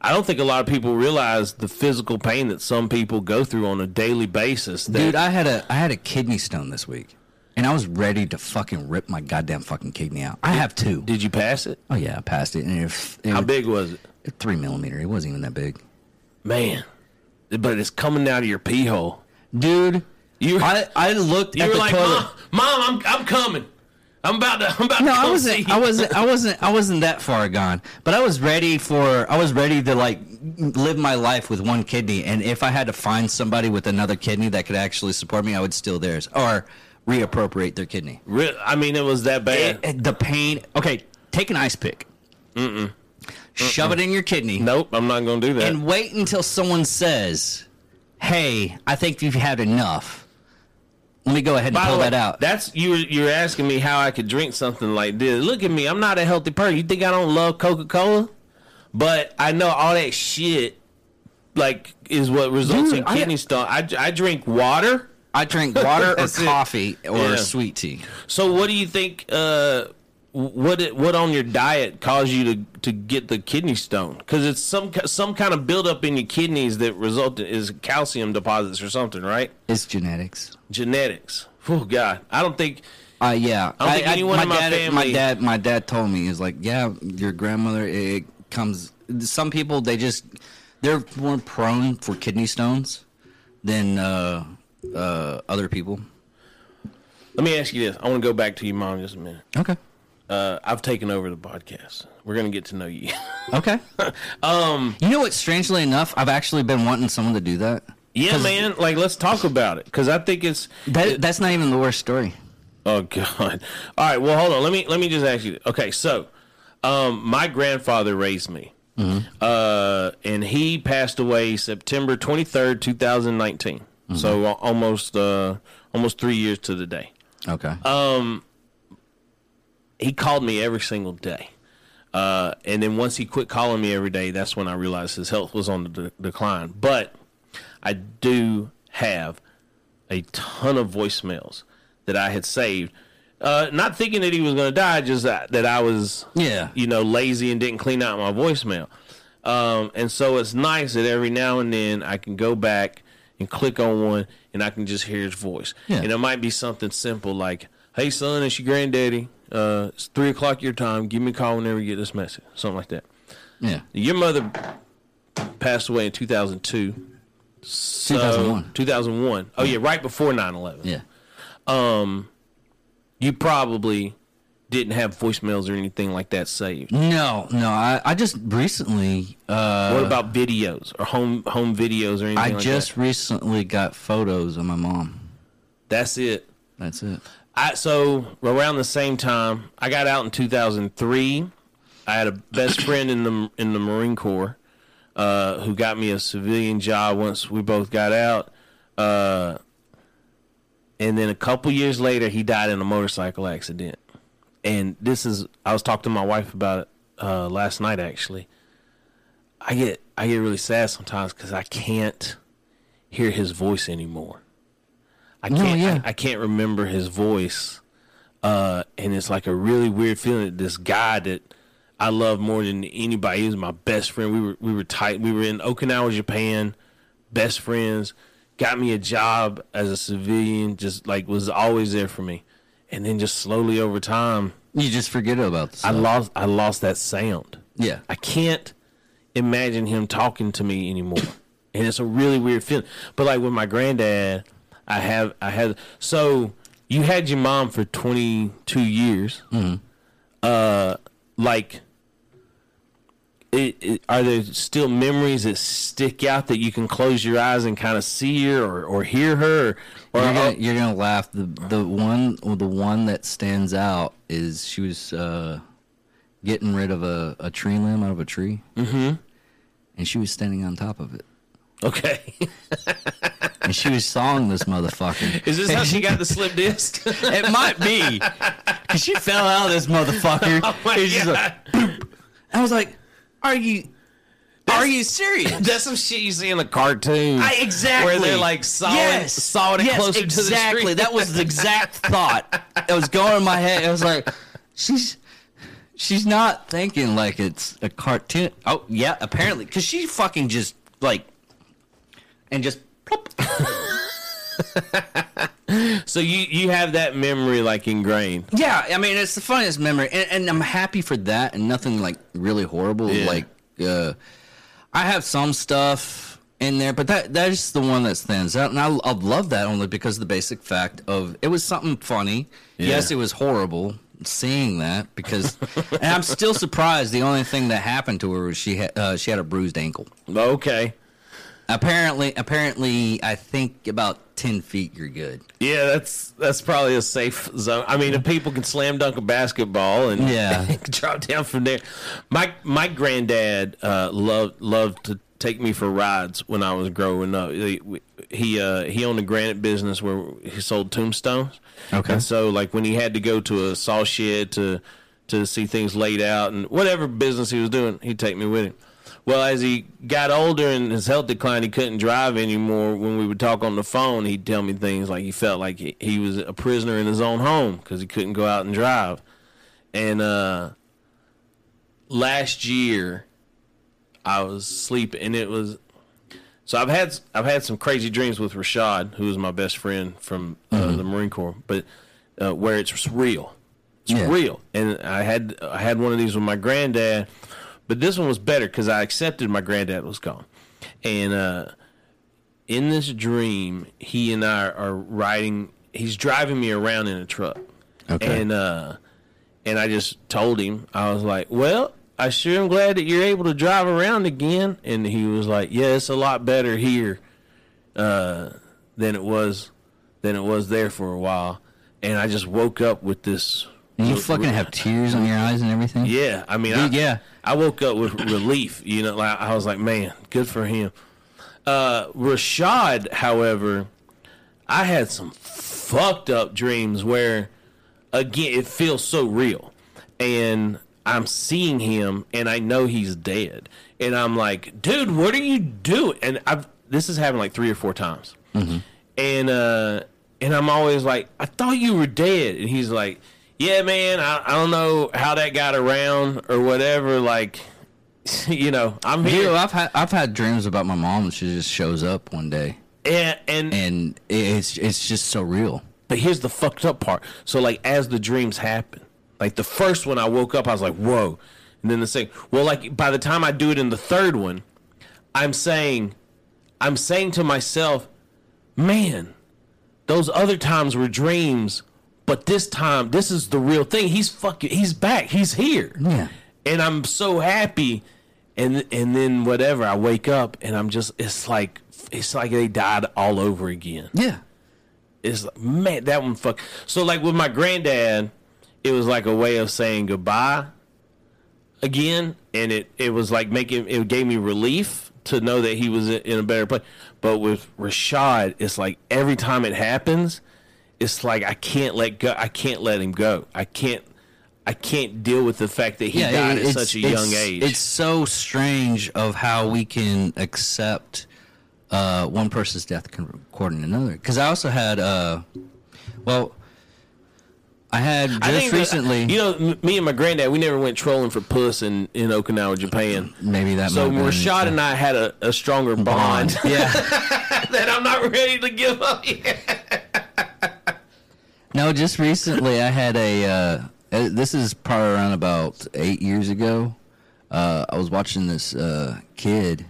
I don't think a lot of people realize the physical pain that some people go through on a daily basis. That, Dude, I had a I had a kidney stone this week, and I was ready to fucking rip my goddamn fucking kidney out. I have two. did you pass it? Oh yeah, I passed it, and it How was big was it? three millimeter. It wasn't even that big, Man, but it's coming out of your pee hole. dude. You I I looked you at were like, toilet. mom, mom, I'm I'm coming. I'm about to I'm about No, to I wasn't. I wasn't. I wasn't. I wasn't that far gone. But I was ready for. I was ready to like live my life with one kidney, and if I had to find somebody with another kidney that could actually support me, I would steal theirs or reappropriate their kidney. Re- I mean, it was that bad. It- the pain. Okay, take an ice pick. Mm-mm. Shove it in your kidney. nope, I'm not gonna do that. and wait until someone says, "Hey, I think you've had enough." Let me go ahead and By pull way, that out. That's you. You're asking me how I could drink something like this. Look at me. I'm not a healthy person. You think I don't love Coca Cola? But I know all that shit. Like is what results Dude, in I- kidney stone. I, I drink water. I drink water or it. coffee or Yeah. sweet tea. So what do you think? Uh, what it, what on your diet caused you to, to get the kidney stone? Because it's some some kind of buildup in your kidneys that result is calcium deposits or something, right? It's genetics. Genetics. Oh God, I don't think. Uh, yeah. I don't think anyone my in my dad, family- My dad, my dad told me is like, yeah, your grandmother. It comes. Some people they just they're more prone for kidney stones than uh, uh, other people. Let me ask you this. I want to go back to your mom just a minute. Okay. Uh, I've taken over the podcast. We're gonna get to know you. Okay. um, you know what? Strangely enough, I've actually been wanting someone to do that. yeah, man. Like, let's talk about it because I think it's. That that's not even the worst story. Oh God! All right. Well, hold on. Let me let me just ask you. Okay, so um, my grandfather raised me, uh, and he passed away September twenty third, two thousand nineteen. So uh, almost uh, almost three years to the day. Okay. he called me every single day. Uh, and then once he quit calling me every day, that's when I realized his health was on the de- decline. But I do have a ton of voicemails that I had saved. Uh, not thinking that he was going to die, just that, that I was, Yeah. you know, lazy and didn't clean out my voicemail. Um, and so it's nice that every now and then I can go back and click on one and I can just hear his voice. Yeah. And it might be something simple like, "Hey son, it's your granddaddy. Uh, it's three o'clock your time. Give me a call whenever you get this message." Something like that. Yeah. Your mother passed away in 2002. So, 2001. 2001. Oh yeah, right before 9/11 Yeah. Um, you probably didn't have voicemails or anything like that saved. No, no. I, I just recently, uh, what about videos or home home videos or anything I like just that? recently got photos of my mom. That's it. That's it. I so around the same time I got out in 2003. I had a best friend in the in the Marine Corps uh, who got me a civilian job once we both got out. Uh, and then a couple years later, he died in a motorcycle accident. And this is I was talking to my wife about it uh, last night. Actually, I get I get really sad sometimes because I can't hear his voice anymore. I No, can't. yeah. I, I can't remember his voice, uh, and it's like a really weird feeling. that This guy that I love more than anybody. He was my best friend. We were we were tight. We were in Okinawa, Japan, best friends. Got me a job as a civilian. Just like was always there for me, and then just slowly over time, You just forget about this. I lost I lost that sound. Yeah. I can't imagine him talking to me anymore. and it's a really weird feeling. But like with my granddad, I have I had so you had your mom for 22 years. Mm-hmm. Uh like it, it, are there still memories that stick out that you can close your eyes and kind of see her or, or hear her or, You're gonna, you're gonna laugh. The the one the one that stands out is she was uh, getting rid of a, a tree limb out of a tree, mm-hmm. and she was standing on top of it, okay and she was sawing this motherfucker. is this how she got the slip disc It might be because she fell out of this motherfucker. Oh my God. like, I was like, "Are you? Are you serious?" That's some shit you see in the cartoon. I, exactly. Where they're like sawing, yes. sawing it yes, closer exactly. to the tree. that was the exact thought. It was going in my head. I was like, she's she's not thinking like it's a cartoon. Oh yeah, apparently, because she fucking just like and just. plop. So you you have that memory like ingrained. Yeah, I mean it's the funniest memory, and, and I'm happy for that, and nothing like really horrible. Yeah. Like, uh, I have some stuff in there, but that that's the one that stands out, and I, I love that only because of the basic fact of it was something funny. Yes, it was horrible seeing that because, and I'm still surprised. The only thing that happened to her was she had uh, she had a bruised ankle. Okay. Apparently, apparently, I think about ten feet you're good. Yeah, that's that's probably a safe zone. I mean, if people can slam dunk a basketball and Yeah. drop down from there. My my granddad uh, loved loved to take me for rides when I was growing up. He he, uh, he owned a granite business where he sold tombstones. Okay. And so like when he had to go to a saw shed to to see things laid out and whatever business he was doing, he'd take me with him. Well, as he got older and his health declined, he couldn't drive anymore. When we would talk on the phone, he'd tell me things like he felt like he, he was a prisoner in his own home because he couldn't go out and drive. And uh, last year, I was sleeping, and it was. So I've had I've had some crazy dreams with Rashad, who is my best friend from uh, the Marine Corps, but uh, where it's real, it's Yeah. real. And I had I had one of these with my granddad, but this one was better because I accepted my granddad was gone, and uh, in this dream, he and I are riding. He's driving me around in a truck, Okay. and uh, and I just told him I was like, "Well, I sure am glad that you're able to drive around again." And he was like, "Yeah, it's a lot better here uh, than it was than it was there for a while." And I just woke up with this. And you fucking have tears on your eyes and everything. Yeah, I mean, Dude, I, yeah. I woke up with relief. You know, like I was like, man, good for him. Uh, Rashad, however, I had some fucked up dreams where, again, it feels so real, and I'm seeing him and I know he's dead. And I'm like, dude, what are you doing? And I've this has happened like three or four times. And uh and I'm always like, I thought you were dead. And he's like, Yeah, man, I, I don't know how that got around or whatever. Like, you know, I'm Dude, here. I've had I've had dreams about my mom, and she just shows up one day, And, and and it's it's just so real. But here's the fucked up part. So like as the dreams happen, like the first one I woke up, I was like, whoa. And then the second well, like by the time I do it in the third one, I'm saying I'm saying to myself, man, those other times were dreams, but this time this is the real thing. He's fucking he's back. He's here. Yeah. And I'm so happy. And and then whatever, I wake up and I'm just it's like it's like they died all over again Yeah. it's like, man, that one fuck. So like with my granddad, it was like a way of saying goodbye again, and it it was like making it gave me relief to know that he was in a better place. But with Rashad, it's like every time it happens, it's like I can't let go. I can't let him go. I can't. I can't deal with the fact that he died at such a young age. It's so strange of how we can accept uh, one person's death according to another. Because I also had, uh, well, I had just I think that- recently. you know, me and my granddad, we never went trolling for puss in, in Okinawa, Japan. maybe that. So might have been- Rashad and I had a, a stronger bond. yeah. that I'm not ready to give up yet. No, just recently I had a. Uh, uh, this is probably around about eight years ago. Uh, I was watching this uh, kid,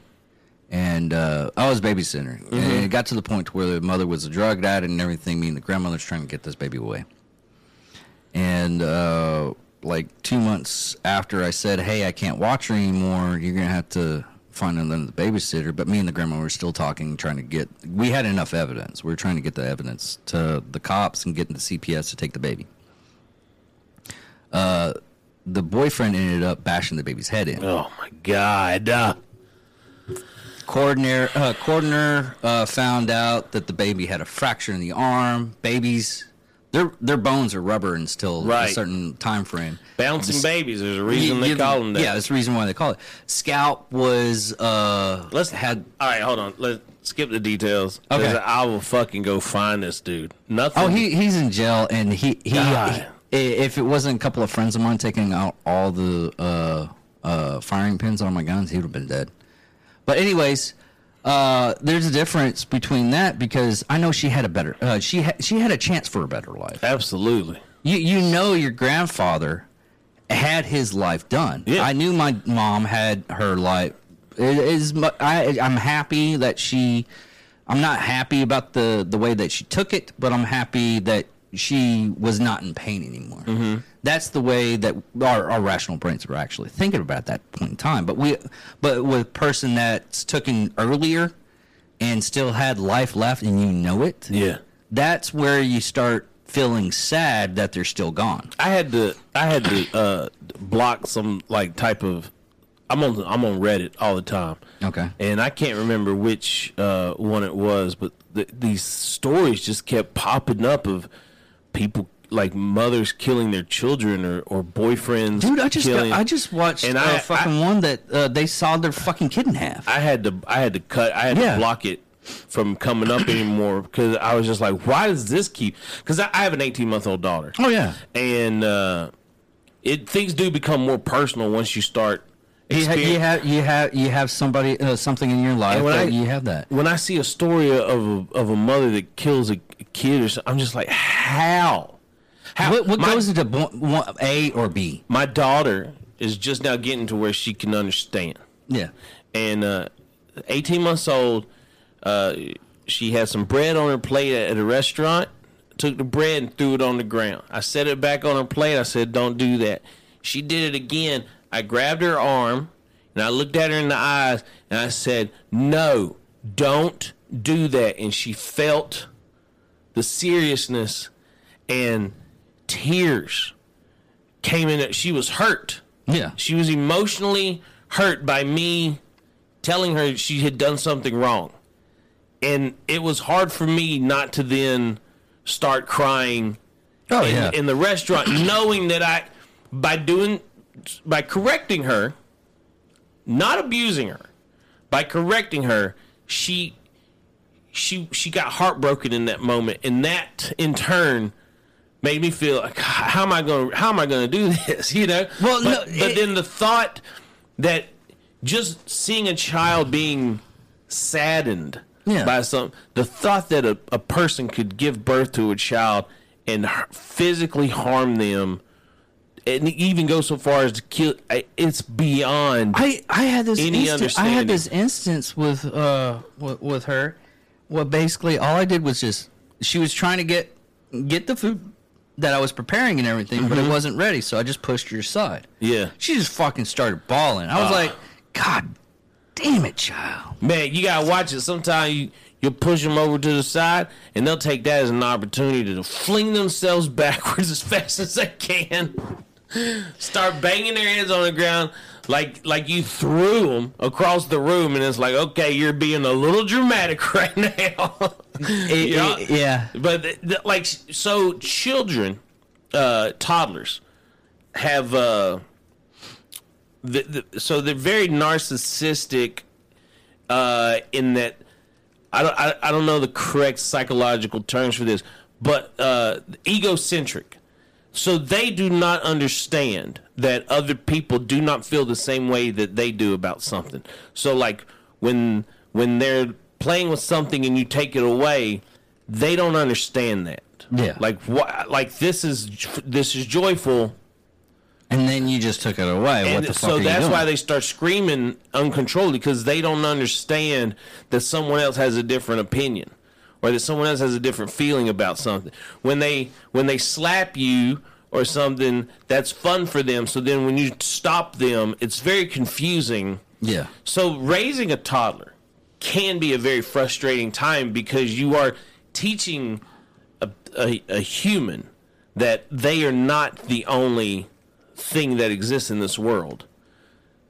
and uh, I was babysitter, and it got to the point where the mother was a drug addict and everything. Me and the grandmother's trying to get this baby away, and uh, like two months after I said, "Hey, I can't watch her anymore. You're gonna have to." Find the babysitter, but me and the grandma were still talking, trying to get. We had enough evidence. We were trying to get the evidence to the cops and getting the CPS to take the baby. Uh, the boyfriend ended up bashing the baby's head in. Oh my god. Uh, Coroner, uh, coroner uh, found out that the baby had a fracture in the arm. Babies, their their bones are rubber until a Right. certain time frame. bouncing babies. There's a reason You- they you- call them that. Yeah, that's the reason why they call it. Scalp was uh Let's had All right, hold on. Let's skip the details. Okay. I will fucking go find this dude. Nothing. oh he he's in jail and he he, God. he- if it wasn't a couple of friends of mine taking out all the uh uh firing pins on my guns, he would have been dead. But anyways, uh, there's a difference between that because I know she had a better uh, she ha- she had a chance for a better life. Absolutely. You you know your grandfather had his life done. Yeah. I knew my mom had her life. It is I I'm happy that she. I'm not happy about the the way that she took it, but I'm happy that she was not in pain anymore. Mm-hmm. That's the way that our, our rational brains were actually thinking about at that point in time. But we, but with a person that's taken earlier and still had life left, and you know it, Yeah. that's where you start feeling sad that they're still gone. I had to I had to uh, block some like type of I'm on I'm on Reddit all the time. Okay. And I can't remember which uh, one it was, but th- these stories just kept popping up of people like mothers killing their children or, or boyfriends. Dude, I just got. I just watched And uh, I- fucking one that uh, they saw their fucking kid in half. I had to I had to cut I had Yeah. to block it from coming up anymore because I was just like, why does this keep? Because I, I have an 18 month old daughter. oh yeah. and uh, it things do become more personal once you start. You, ha- you have you have you have somebody uh, something in your life when that I- you have that. when I see a story of a, of a mother that kills a kid or something, I'm just like, how? How? What, what my, goes into one, A or B? my daughter is just now getting to where she can understand. Yeah. and uh, 18 months old, uh, she had some bread on her plate at a restaurant. Took the bread and threw it on the ground. I set it back on her plate. I said, "Don't do that." She did it again. I grabbed her arm and I looked at her in the eyes and I said, "No, don't do that." And she felt the seriousness and tears came in. She was hurt. Yeah. She was emotionally hurt by me telling her she had done something wrong. And it was hard for me not to then start crying Oh in, yeah. in the restaurant, knowing that I, by doing, by correcting her, not abusing her, by correcting her, she she she got heartbroken in that moment, and that in turn made me feel like how am I going to how am I going to do this? You know. Well, but, no, but then the thought that just seeing a child being saddened Yeah. by some the thought that a, a person could give birth to a child and physically harm them and even go so far as to kill it's beyond I I had this Any instant, I had this instance with uh with, with her. Well, basically, all I did was just she was trying to get get the food that I was preparing and everything, but it wasn't ready, so I just pushed her aside. yeah She just fucking started bawling. I was Ah. like, God damn it, child. man you gotta watch it sometimes you you'll push them over to the side and they'll take that as an opportunity to fling themselves backwards as fast as they can start banging their heads on the ground like like you threw them across the room and it's like okay you're being a little dramatic right now It- Yeah. it- yeah. but th- th- like so children uh toddlers have uh the, the, so they're very narcissistic uh in that I don't I, I don't know the correct psychological terms for this but uh egocentric so they do not understand that other people do not feel the same way that they do about something. So like when when they're playing with something and you take it away, they don't understand that. Yeah. Like what like this is this is joyful And then you just took it away. what the fuck so are you that's why they start screaming uncontrollably because they don't understand that someone else has a different opinion or that someone else has a different feeling about something. When they when they slap you or something, that's fun for them. So then when you stop them, it's very confusing. Yeah. So raising a toddler can be a very frustrating time because you are teaching a, a, a human that they are not the only thing that exists in this world.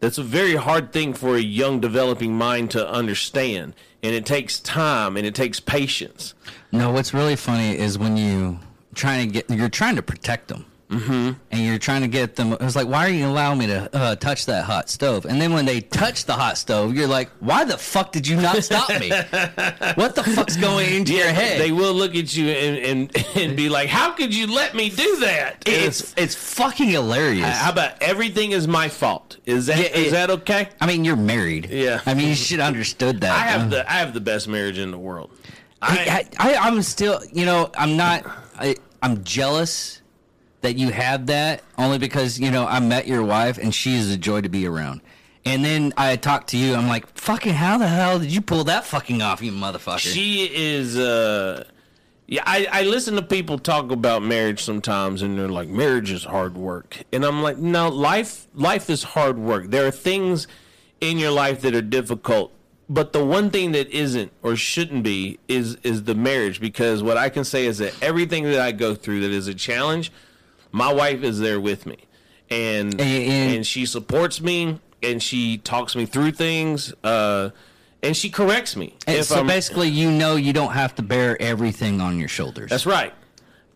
That's a very hard thing for a young developing mind to understand. And it takes time and it takes patience. No, what's really funny is when you trying to get you're trying to protect them. Mm-hmm. And you're trying to get them. It's like, why are you allowing me to uh, touch that hot stove? And then when they touch the hot stove, you're like, why the fuck did you not stop me? what the fuck's going into your head? They will look at you and, and, and be like, How could you let me do that? It's it's fucking hilarious. how about everything is my fault? Is that is Yeah, it- that okay? I mean, you're married. Yeah. I mean, you should understood that. I have the I have the best marriage in the world. I, I, I, I'm still, you know, I'm not. I, I'm jealous that you have that only because you know I met your wife and she is a joy to be around. And then I talked to you. I'm like, fucking, how the hell did you pull that fucking off, you motherfucker? She is uh yeah, I, I listen to people talk about marriage sometimes and they're like, marriage is hard work. And I'm like, no, life life is hard work. There are things in your life that are difficult. But the one thing that isn't or shouldn't be is is the marriage because what I can say is that everything that I go through that is a challenge, my wife is there with me. And And- and- she supports me and she talks me through things uh and she corrects me. And so I'm- basically, you know, you don't have to bear everything on your shoulders. That's right.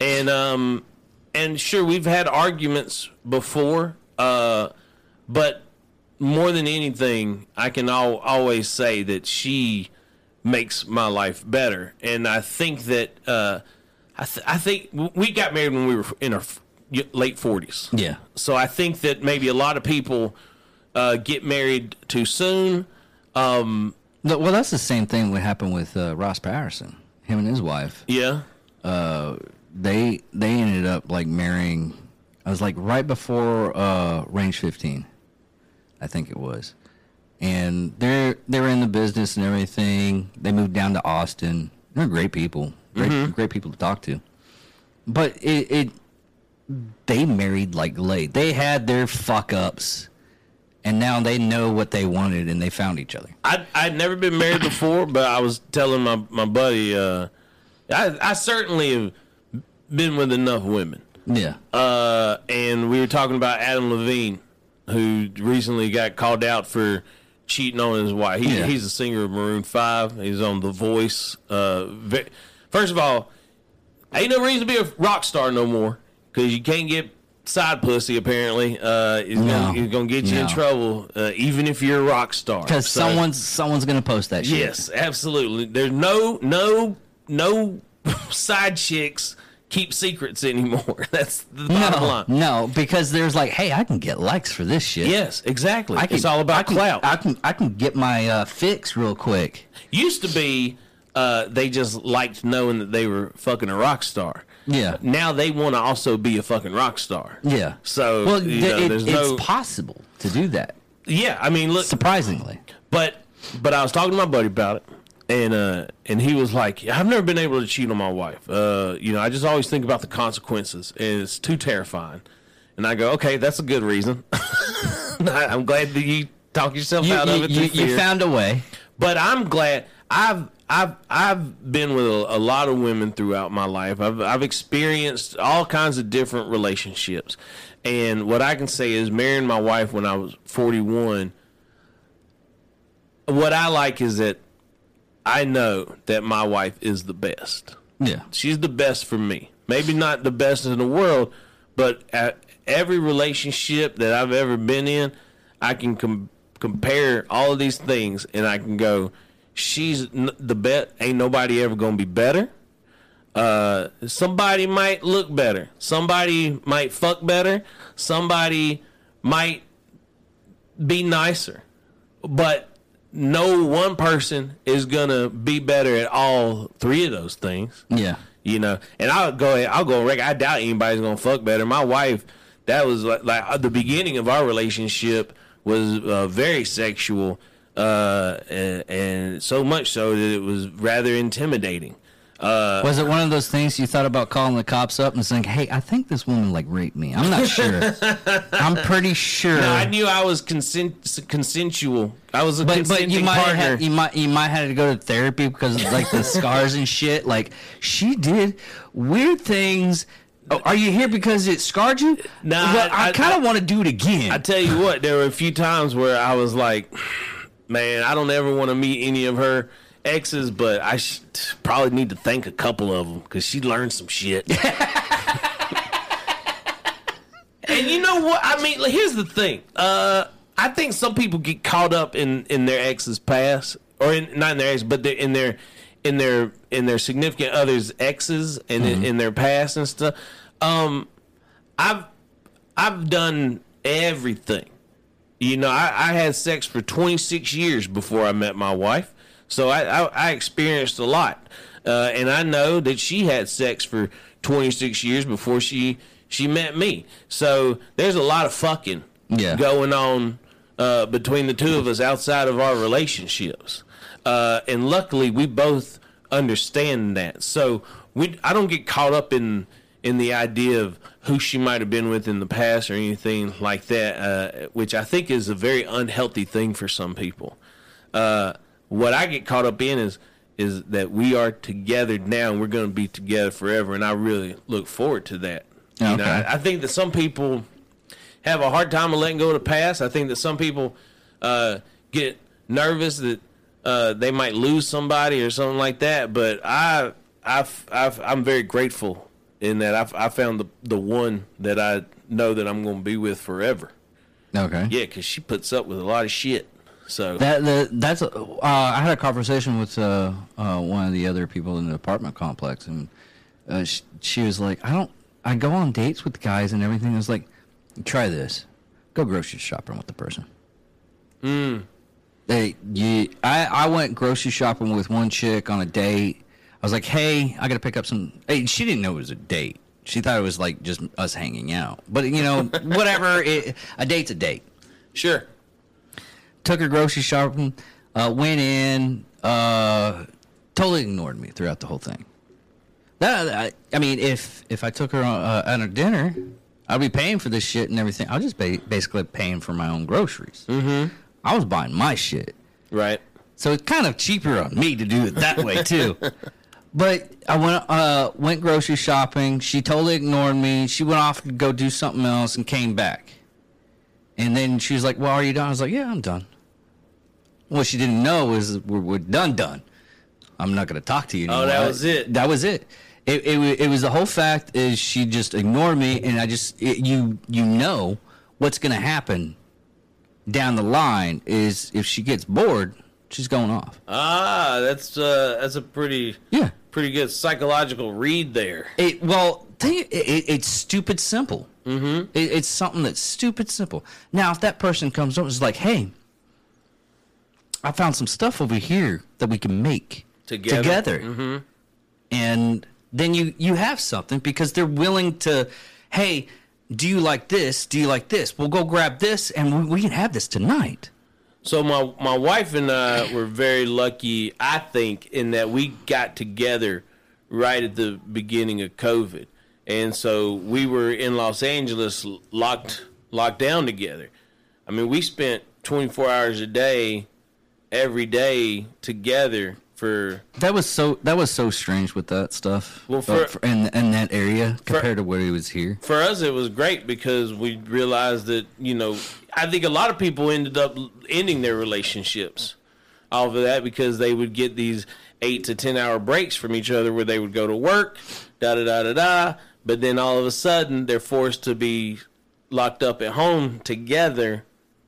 And um and sure we've had arguments before, uh but more than anything, I can al- always say that she makes my life better. And I think that uh I, th- I think we got married when we were in our late 40s. yeah. So I think that maybe a lot of people uh, get married too soon. Um, No, Well, that's the same thing that happened with uh, Ross Patterson. Him and his wife. yeah. they they ended up like marrying I was like right before uh range 15 I think it was and they're they're in the business and everything they moved down to Austin they're great people great great people to talk to but it, it they married like late they had their fuck ups and now they know what they wanted and they found each other I I'd never been married before, but I was telling my my buddy, uh, I I certainly have been with enough women. yeah Uh, and we were talking about Adam Levine, who recently got called out for cheating on his wife. He, Yeah. He's a singer of Maroon Five. He's on The Voice. Uh, first of all, ain't no reason to be a rock star no more because you can't get side pussy apparently uh, is No. gonna, is gonna get you in trouble, uh, even if you're a rock star. Because So- someone's someone's gonna post that shit. Yes, absolutely. There's no no no side chicks keep secrets anymore. That's the bottom No, line. no, because there's like, hey, I can get likes for this shit. Yes, exactly. I can, it's all about I can, clout. I can I can get my uh, fix real quick. Used to be uh, they just liked knowing that they were fucking a rock star. Yeah. Now they want to also be a fucking rock star. Yeah. So well, th- know, it- it's no. possible to do that. yeah, I mean, look, Surprisingly. But but I was talking to my buddy about it, and uh, and he was like, "I've never been able to cheat on my wife. Uh, you know, I just always think about the consequences, and it's too terrifying." And I go, "Okay, that's a good reason. I'm glad that you talk yourself You, out you, of it. you, you found a way. But I'm glad I've I've I've been with a, a lot of women throughout my life. I've I've experienced all kinds of different relationships. And what I can say is marrying my wife when I was 41 what I like is that I know that my wife is the best. Yeah. She's the best for me. Maybe not the best in the world, but at every relationship that I've ever been in, I can com- compare all of these things and I can go, she's n- the best. Ain't nobody ever to be better. Uh, somebody might look better. Somebody might fuck better. Somebody might be nicer. But no one person is to be better at all three of those things Yeah. you know. And I'll go, I'll go. record. I doubt anybody's gonna fuck better. My wife, that was like, like uh, the beginning of our relationship was uh, very sexual, uh, and, and so much so that it was rather intimidating. Uh, Was it one of those things you thought about calling the cops up and saying, "Hey, I think this woman like raped me. I'm not sure. I'm pretty sure." no, I knew I was consent, consensual. I was a but but you might partner. have you might you might have to go to therapy because of like the scars and shit. Like she did weird things. Oh, are you here because it scarred you? Nah, Well, I, I- kind of want to do it again. I tell you what, there were a few times where I was like, man, I don't ever want to meet any of her exes, but I sh- probably need to thank a couple of them because she learned some shit. and you know what? I mean, here's the thing. Uh, I think some people get caught up in in their ex's past, or in, not in their ex, but they're in their in their in their significant others' exes and in, in their past and stuff. Um, I've I've done everything. You know, I, I had sex for 26 years before I met my wife, so I I, I experienced a lot, uh, and I know that she had sex for 26 years before she she met me. So there's a lot of fucking Yeah. going on uh, between the two of us outside of our relationships, uh, and luckily we both understand that. So we I don't get caught up in in the idea of who she might have been with in the past or anything like that, uh, which I think is a very unhealthy thing for some people. Uh, what I get caught up in is is that we are together now and we're going to be together forever, and I really look forward to that. You know, Okay. I, I think that some people have a hard time of letting go of the past. I think that some people uh, get nervous that uh, they might lose somebody or something like that. But I, I've, I'm very grateful in that I've, I found the the one that I know that I'm going to be with forever. okay. Yeah, because she puts up with a lot of shit. So That the, that's uh, I had a conversation with uh, uh, one of the other people in the apartment complex, and uh, she, she was like, "I don't. I go on dates with guys and everything. I was like, try this. Go grocery shopping with the person. Hmm. They, you, I, I went grocery shopping with one chick on a date. I was like, "Hey, I got to pick up some." Hey, she didn't know it was a date. She thought it was like just us hanging out. But you know, whatever. It, a date's a date sure, took her grocery shopping, uh, went in, uh, totally ignored me throughout the whole thing. That I, I mean, if if I took her on, uh, on a dinner, I'd be paying for this shit and everything. I'll just ba- basically paying for my own groceries. Mm-hmm. I was buying my shit, right. so it's kind of cheaper on me to do it that way too. But I went uh, went grocery shopping. She totally ignored me. She went off to go do something else and came back. And then she was like, "Well, are you done?" I was like, "Yeah, I'm done." What she didn't know was we're, we're done, done. I'm not going to talk to you Oh, anymore. that was it. That was it. It, it, it was the whole fact is she just ignored me, and I just it, you you know what's gonna happen down the line is if she gets bored, she's going off. Ah, that's uh, that's a pretty Yeah. Pretty good psychological read there. It well, think, it, it, it's stupid simple. Mm-hmm. It, it's something that's stupid simple. Now, if that person comes up and is like, "Hey, I found some stuff over here that we can make Together. together,", mm-hmm. and then you you have something because they're willing to, "Hey, do you like this? Do you like this? We'll go grab this, and we, we can have this tonight." So my my wife and I were very lucky, I think, in that we got together right at the beginning of COVID, and so we were in Los Angeles locked locked down together. I mean, we spent 24 hours a day, every day together for That was so that was so strange with that stuff. Well, uh, for- in in that area compared to where he was here. for us it was great because we realized that you know i think a lot of people ended up ending their relationships off of that because they would get these eight to ten hour breaks from each other where they would go to work da da da da da but then all of a sudden they're forced to be locked up at home together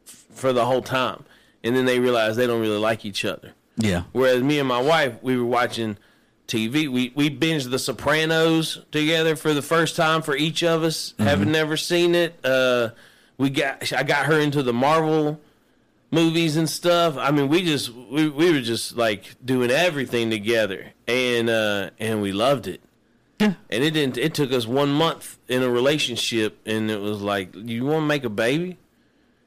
f- for the whole time and then they realize they don't really like each other Yeah. Whereas me and my wife, we were watching TV. We we binged The Sopranos together for the first time for each of us, having never seen it. Uh, we got I got her into the Marvel movies and stuff. I mean, we just we, we were just like doing everything together, and uh, and we loved it. Yeah. And it didn't. It took us one month in a relationship, and it was like, "You want to make a baby?"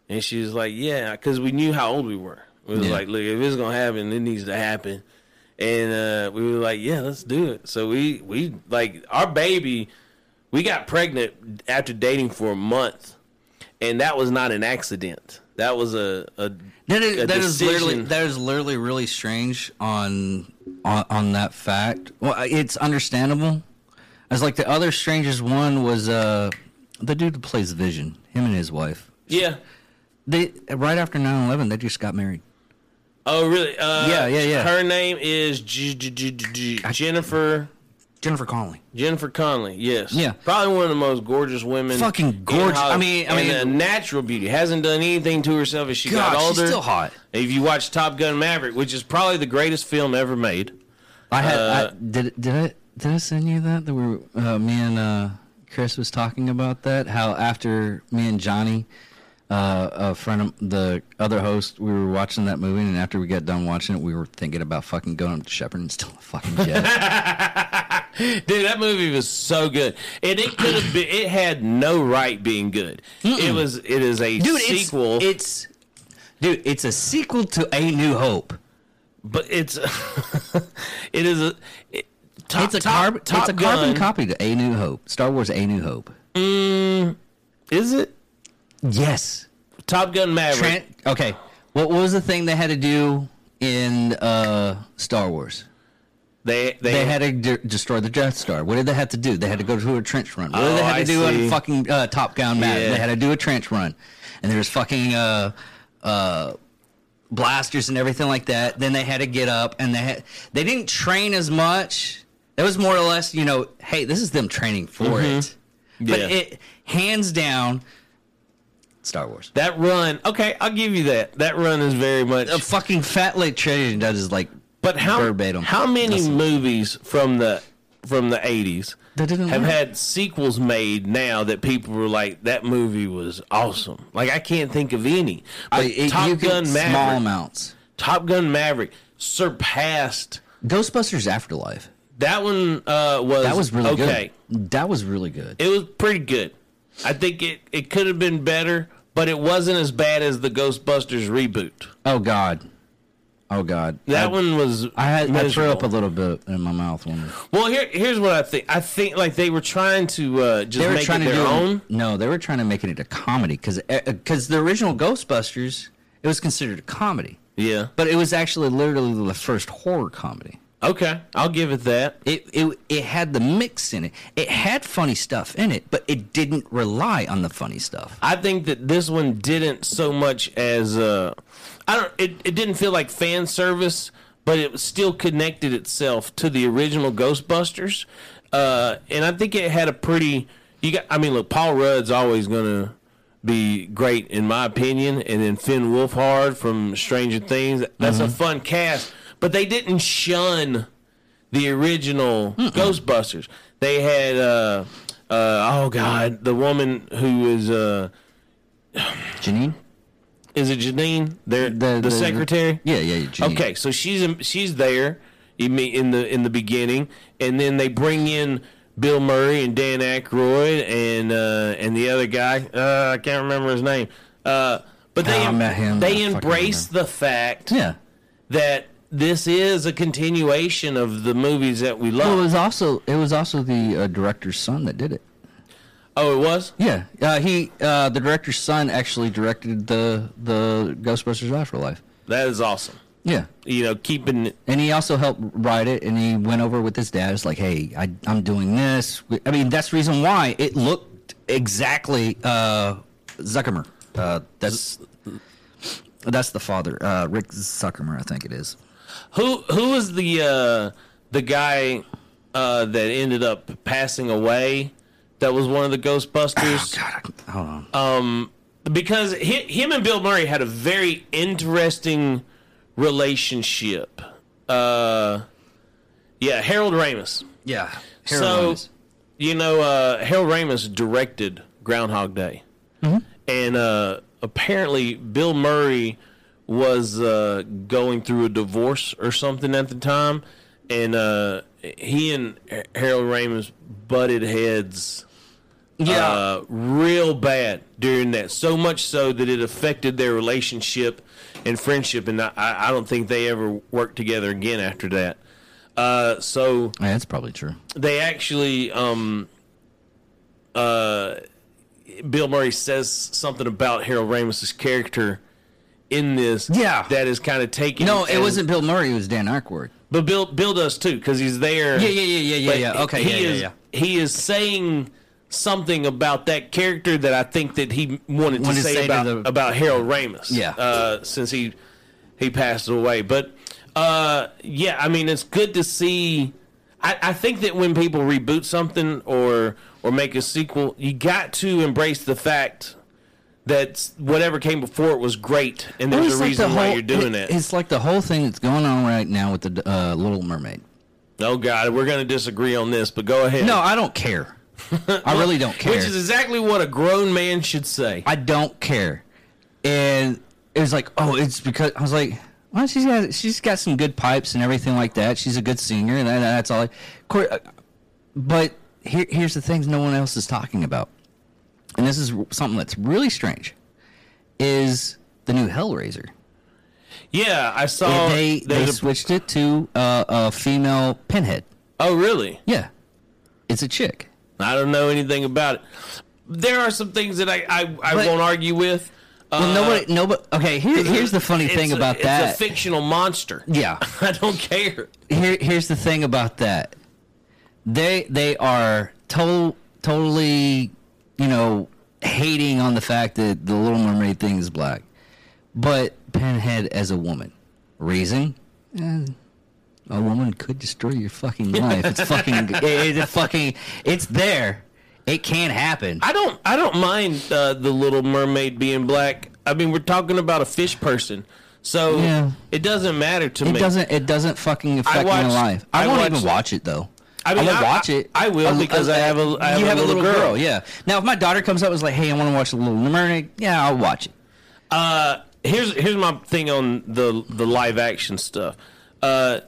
And she was like, "Yeah," because we knew how old we were. We was Yeah. like, "Look, if it's gonna happen, it needs to happen." And uh, we were like, "Yeah, let's do it." So we we like our baby. We got pregnant after dating for a month, and that was not an accident. That was a a, That is, that is literally that is literally really strange on on on that fact. Well, it's understandable. As like the other strangest one was uh the dude who plays Vision, him and his wife. yeah. They right after 9-11, they just got married. Oh, really? Uh, Yeah, yeah, yeah. Her name is J- J- J- Jennifer Jennifer Connelly. Jennifer Conley. Yes. Yeah. Probably one of the most gorgeous women. Fucking in gorgeous. I mean- I mean- a natural beauty. Hasn't done anything to herself as she God, got older. she's still hot. If you watch Top Gun Maverick, which is probably the greatest film ever made. I had Uh, I, did did I did I send you that that we were uh, me and uh, Chris was talking about that how after me and Johnny uh, a friend of the other host we were watching that movie and after we got done watching it we were thinking about fucking going up to Sheppard and stealing a fucking jet. Dude, that movie was so good, and it could have been. It had no right being good. It was. It is a dude, sequel, it's, it's dude it's a sequel to A New Hope. but it's. it is a. It, top, It's a top, carbon Top it's a carbon copy to A New Hope. Star Wars A New Hope. Is it Yes. Top Gun Maverick? Okay. What, was the thing they had to do in uh, Star Wars? they, they They had to de- destroy the Death Star. What did they have to do? They had to go to a trench run. What did Oh, they have I to do see. on fucking uh, Top Gun Maverick? Yeah. They had to do a trench run, and there was fucking uh, uh, blasters and everything like that. Then they had to get up, and they had they didn't train as much. It was more or less, you know, hey, this is them training for it. But Mm-hmm. Yeah. it hands down, Star Wars. that run. Okay, I'll give you that. That run is very much. A fucking Fat Lake Treasure does is like But how verbatim. how many That's- movies from the from the eighties That didn't have work. had sequels made now that people were like that movie was awesome? Like I can't think of any. But I, it, Top you can- Gun small amounts. Top Gun Maverick surpassed Ghostbusters Afterlife. that one. Uh, was That was really okay. good. That was really good. It was pretty good. I think it it could have been better, but it wasn't as bad as the Ghostbusters reboot. Oh God. Oh God. That I, one was. I had I threw up a little bit in my mouth when Well, here here's what I think. I think like they were trying to uh, just they were make trying it to their own. No, they were trying to make it into comedy because because the original Ghostbusters it was considered a comedy, Yeah. but it was actually literally the first horror comedy. Okay, I'll give it that. It, it it had the mix in it. It had funny stuff in it, but it didn't rely on the funny stuff. I think that this one didn't so much as uh, I don't. It, it didn't feel like fan service, but it still connected itself to the original Ghostbusters. uh, and I think it had a pretty. You got. I mean, look, Paul Rudd's always gonna be great in my opinion, and then Finn Wolfhard from Stranger Things. That's a fun cast, but they didn't shun the original Ghostbusters. They had. Uh, uh, oh God, the woman who is uh, Janine, is it Janine? Their, the, secretary. yeah, yeah. Janine. Okay, so she's in, she's there in the in the beginning, and then they bring in Bill Murray and Dan Aykroyd and uh, and the other guy. Uh, I can't remember his name. Uh, but they Oh, I. I they fucking embrace the fact Yeah. that this is a continuation of the movies that we Well, it love. was also it was also the uh, director's son that did it. oh, it was. Yeah, uh, he uh, the director's son actually directed the the Ghostbusters Afterlife. That is awesome. Yeah, You know, keeping and he also helped write it, and he went over with his dad. It's like, hey, I, I'm doing this. I mean, that's the reason why it looked exactly uh, Zuckermer. Uh, that's that's the father, uh, Rick Zuckermer, I think it is. Who who was the uh, the guy uh, that ended up passing away? That was one of the Ghostbusters. Oh, God, I, hold on. because hi him and Bill Murray had a very interesting relationship. Uh, yeah, Harold Ramis. yeah, so you know, uh, Harold Ramis directed Groundhog Day, and uh, apparently Bill Murray was uh, going through a divorce or something at the time, and uh, he and Harold Ramis butted heads. yeah, Uh, real bad during that. So much so that it affected their relationship and friendship, and I, I don't think they ever worked together again after that. Uh, so yeah, that's probably true. they actually um uh Bill Murray says something about Harold Ramis's character in this Yeah. that is kind of taken No, it as- wasn't Bill Murray. It was Dan Aykroyd. but Bill Bill does too cuz he's there Yeah, yeah, yeah, yeah, yeah, yeah. Okay, he yeah, yeah, is, yeah. he is saying something about that character that I think that he wanted to Wanted to say, say to about the- about Harold Ramis Yeah. uh since he he passed away but uh yeah I mean it's good to see I, I think that when people reboot something or or make a sequel, you got to embrace the fact that whatever came before it was great, and there's It's a like reason the why whole- you're doing it- it. It's like the whole thing that's going on right now with the uh, Little Mermaid. Oh God, we're going to disagree on this, but go ahead. No, I don't care. I really don't care. which is exactly what a grown man should say. I don't care. And it was like, oh, it's because I was like, well, she's got she's got some good pipes and everything like that. She's a good singer, and that, that's all. I, uh, but here, here's the things no one else is talking about, and this is something that's really strange. Is the new Hellraiser? yeah, I saw. they they a- switched it to uh, a female pinhead. oh, really? Yeah, it's a chick. I don't know anything about it. There are some things that I I, I But- won't argue with. Well, Uh, nobody, nobody. Okay, here, here's the funny thing a- about it's that. It's a fictional monster. yeah, I don't care. here here's the thing about that. They they are to- totally, you know, hating on the fact that the Little Mermaid thing is black, but Pinhead as a woman, reason. Eh, a woman could destroy your fucking life. It's fucking. it- it's fucking. It's there. It can't happen. I don't I don't mind uh, the Little Mermaid being black. I mean, we're talking about a fish person, so Yeah. it doesn't matter to It me. It doesn't. It doesn't fucking affect watched- my life. I, I won't watched- even watch it though. I mean, I- watch it. I will because I have a- I have you a have a little little girl. girl. Yeah. Now, if my daughter comes up and is like, "Hey, I want to watch the Little Mermaid," yeah, I'll watch it. Uh, here's here's my thing on the the live action stuff. Uh,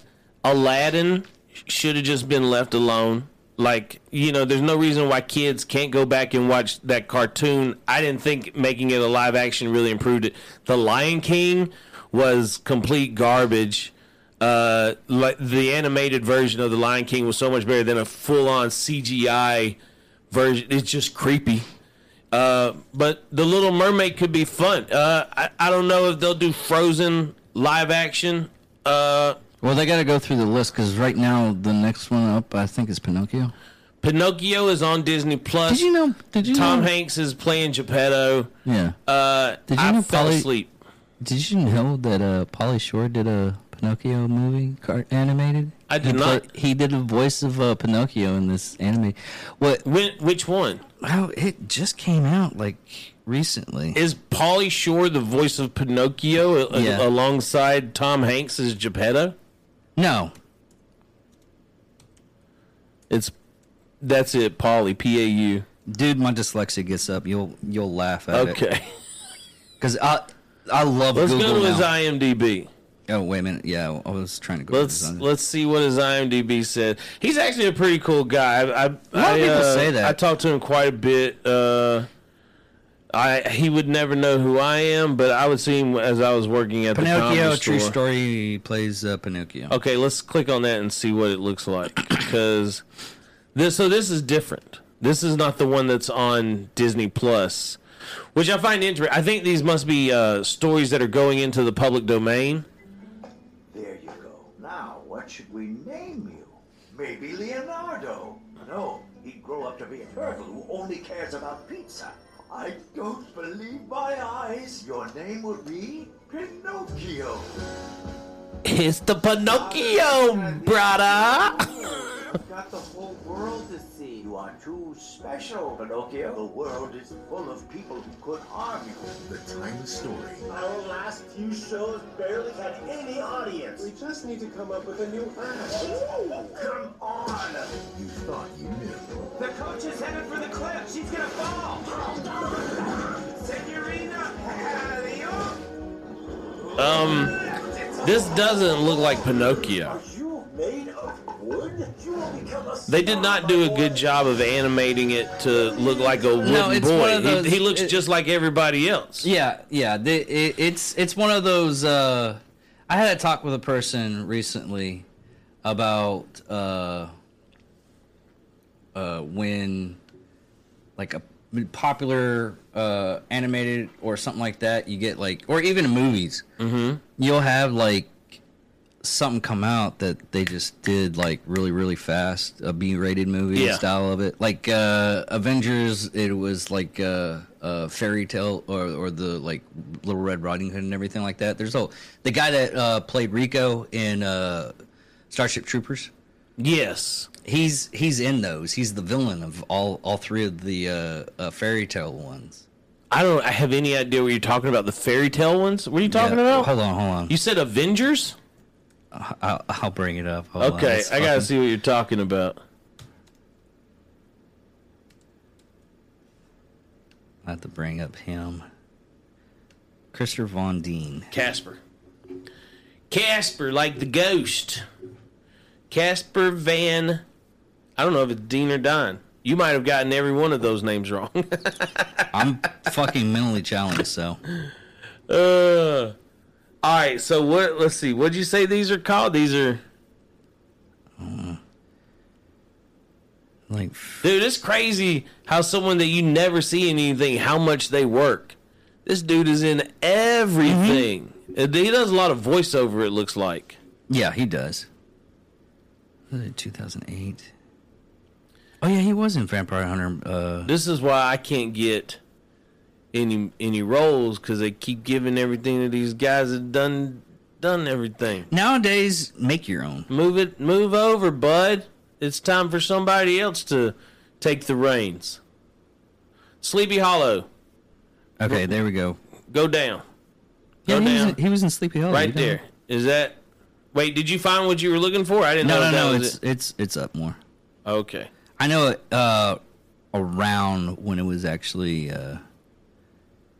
Aladdin should have just been left alone. Like you know, there's no reason why kids can't go back and watch that cartoon. I didn't think making it a live action really improved it. The Lion King was complete garbage. Uh, like the animated version of the Lion King was so much better than a full on CGI version. It's just creepy. Uh, but the Little Mermaid could be fun. Uh, I, I don't know if they'll do Frozen live action. Uh, Well, they got to go through the list because right now the next one up, I think, is Pinocchio. Pinocchio is on Disney Plus. Did you know? Did you Tom know? Hanks is playing Geppetto. Yeah. Uh, Did you I know fell Pauly- asleep. Did you know that uh, Pauly Shore did a Pinocchio movie, animated? I did he not. he did the voice of uh, Pinocchio in this anime. What? When, which one Oh, it just came out like recently. is Pauly Shore the voice of Pinocchio a- alongside Tom Hanks as Geppetto? no, It's that's it, Pauly P A U. dude, my dyslexia gets up. You'll you'll laugh at it. Okay, Because I I love let's Google go to his. IMDb. Oh wait a minute. Yeah, I was trying to go. Let's let's see what his IMDb said. He's actually a pretty cool guy. I, I, A lot of I, people uh, say that. I talked to him quite a bit. Uh, I he would never know who I am, but I would see him as I was working at the Pinocchio, true store. story, plays uh, Pinocchio. Okay, let's click on that and see what it looks like because this. So this is different. This is not the one that's on Disney Plus, which I find interesting. I think these must be uh, stories that are going into the public domain. What should we name you? Maybe Leonardo. No, he'd grow up to be a turtle who only cares about pizza. I don't believe my eyes. Your name would be Pinocchio. It's the Pinocchio, brother. Got the whole world to are too special, Pinocchio. The world is full of people who could harm you. The timeless story Our last few shows barely had any audience. We just need to come up with a new act. Come on! you thought you knew. The coach is headed for the cliff. She's gonna fall. Senorina, alley-oop. Um, this doesn't look like Pinocchio. Are you made of wood? You will become a They did not do a good job of animating it to look like a wooden one boy. those- he, he looks it- just like everybody else. Yeah, yeah. It, it's it's one of those. Uh, I had a talk with a person recently about uh, uh, when like a popular uh, animated or something like that, you get like, or even in movies, mm-hmm. you'll have like something come out that they just did like really really fast a b-rated movie Yeah. style of it like uh avengers it was like uh uh fairy tale or or the like little red riding hood and everything like that there's a the guy that uh played rico in uh starship troopers Yes. he's he's in those he's the villain of all all three of the uh, uh fairy tale ones I don't I have any idea what you're talking about. The fairy tale ones? What are you talking Yeah, about? hold on hold on You said Avengers? I'll, I'll bring it up Hold Okay, it's I gotta see what you're talking about. I have to bring up him. Christopher Von Dean. Casper. Casper, like the ghost. Casper Van. I don't know if it's Dean or Don. You might have gotten every one of those names wrong. I'm fucking mentally challenged, so uh, all right, so what? Let's see. What'd you say these are called? These are. like Dude, it's crazy how someone that you never see in anything, how much they work. This dude is in everything. Uh, He does a lot of voiceover, it looks like. yeah, he does. 2008? Oh yeah, he was in Vampire Hunter. Uh, This is why I can't get any any roles because they keep giving everything to these guys that done done everything. nowadays, make your own. Move it, move over, bud. It's time for somebody else to take the reins. Sleepy Hollow, Okay, there we go. go down. Yeah, Go he was, in, he was in Sleepy Hollow. right you know. there. Is that? Wait, did you find what you were looking for? I didn't No, know no, no. was It's it. it's it's up more. Okay. I know it uh, around when it was actually uh,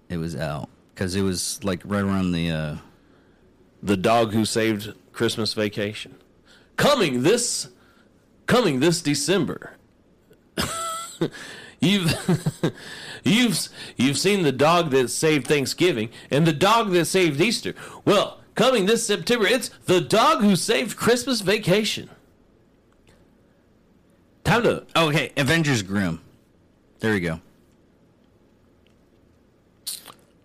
it was out because it was like right around the. Uh, The dog who saved Christmas Vacation. Coming this coming this December. you've you've you've seen the dog that saved Thanksgiving and the dog that saved Easter. Well, coming this September, it's the dog who saved Christmas Vacation. Time to oh, okay, Avengers Grimm. There we go.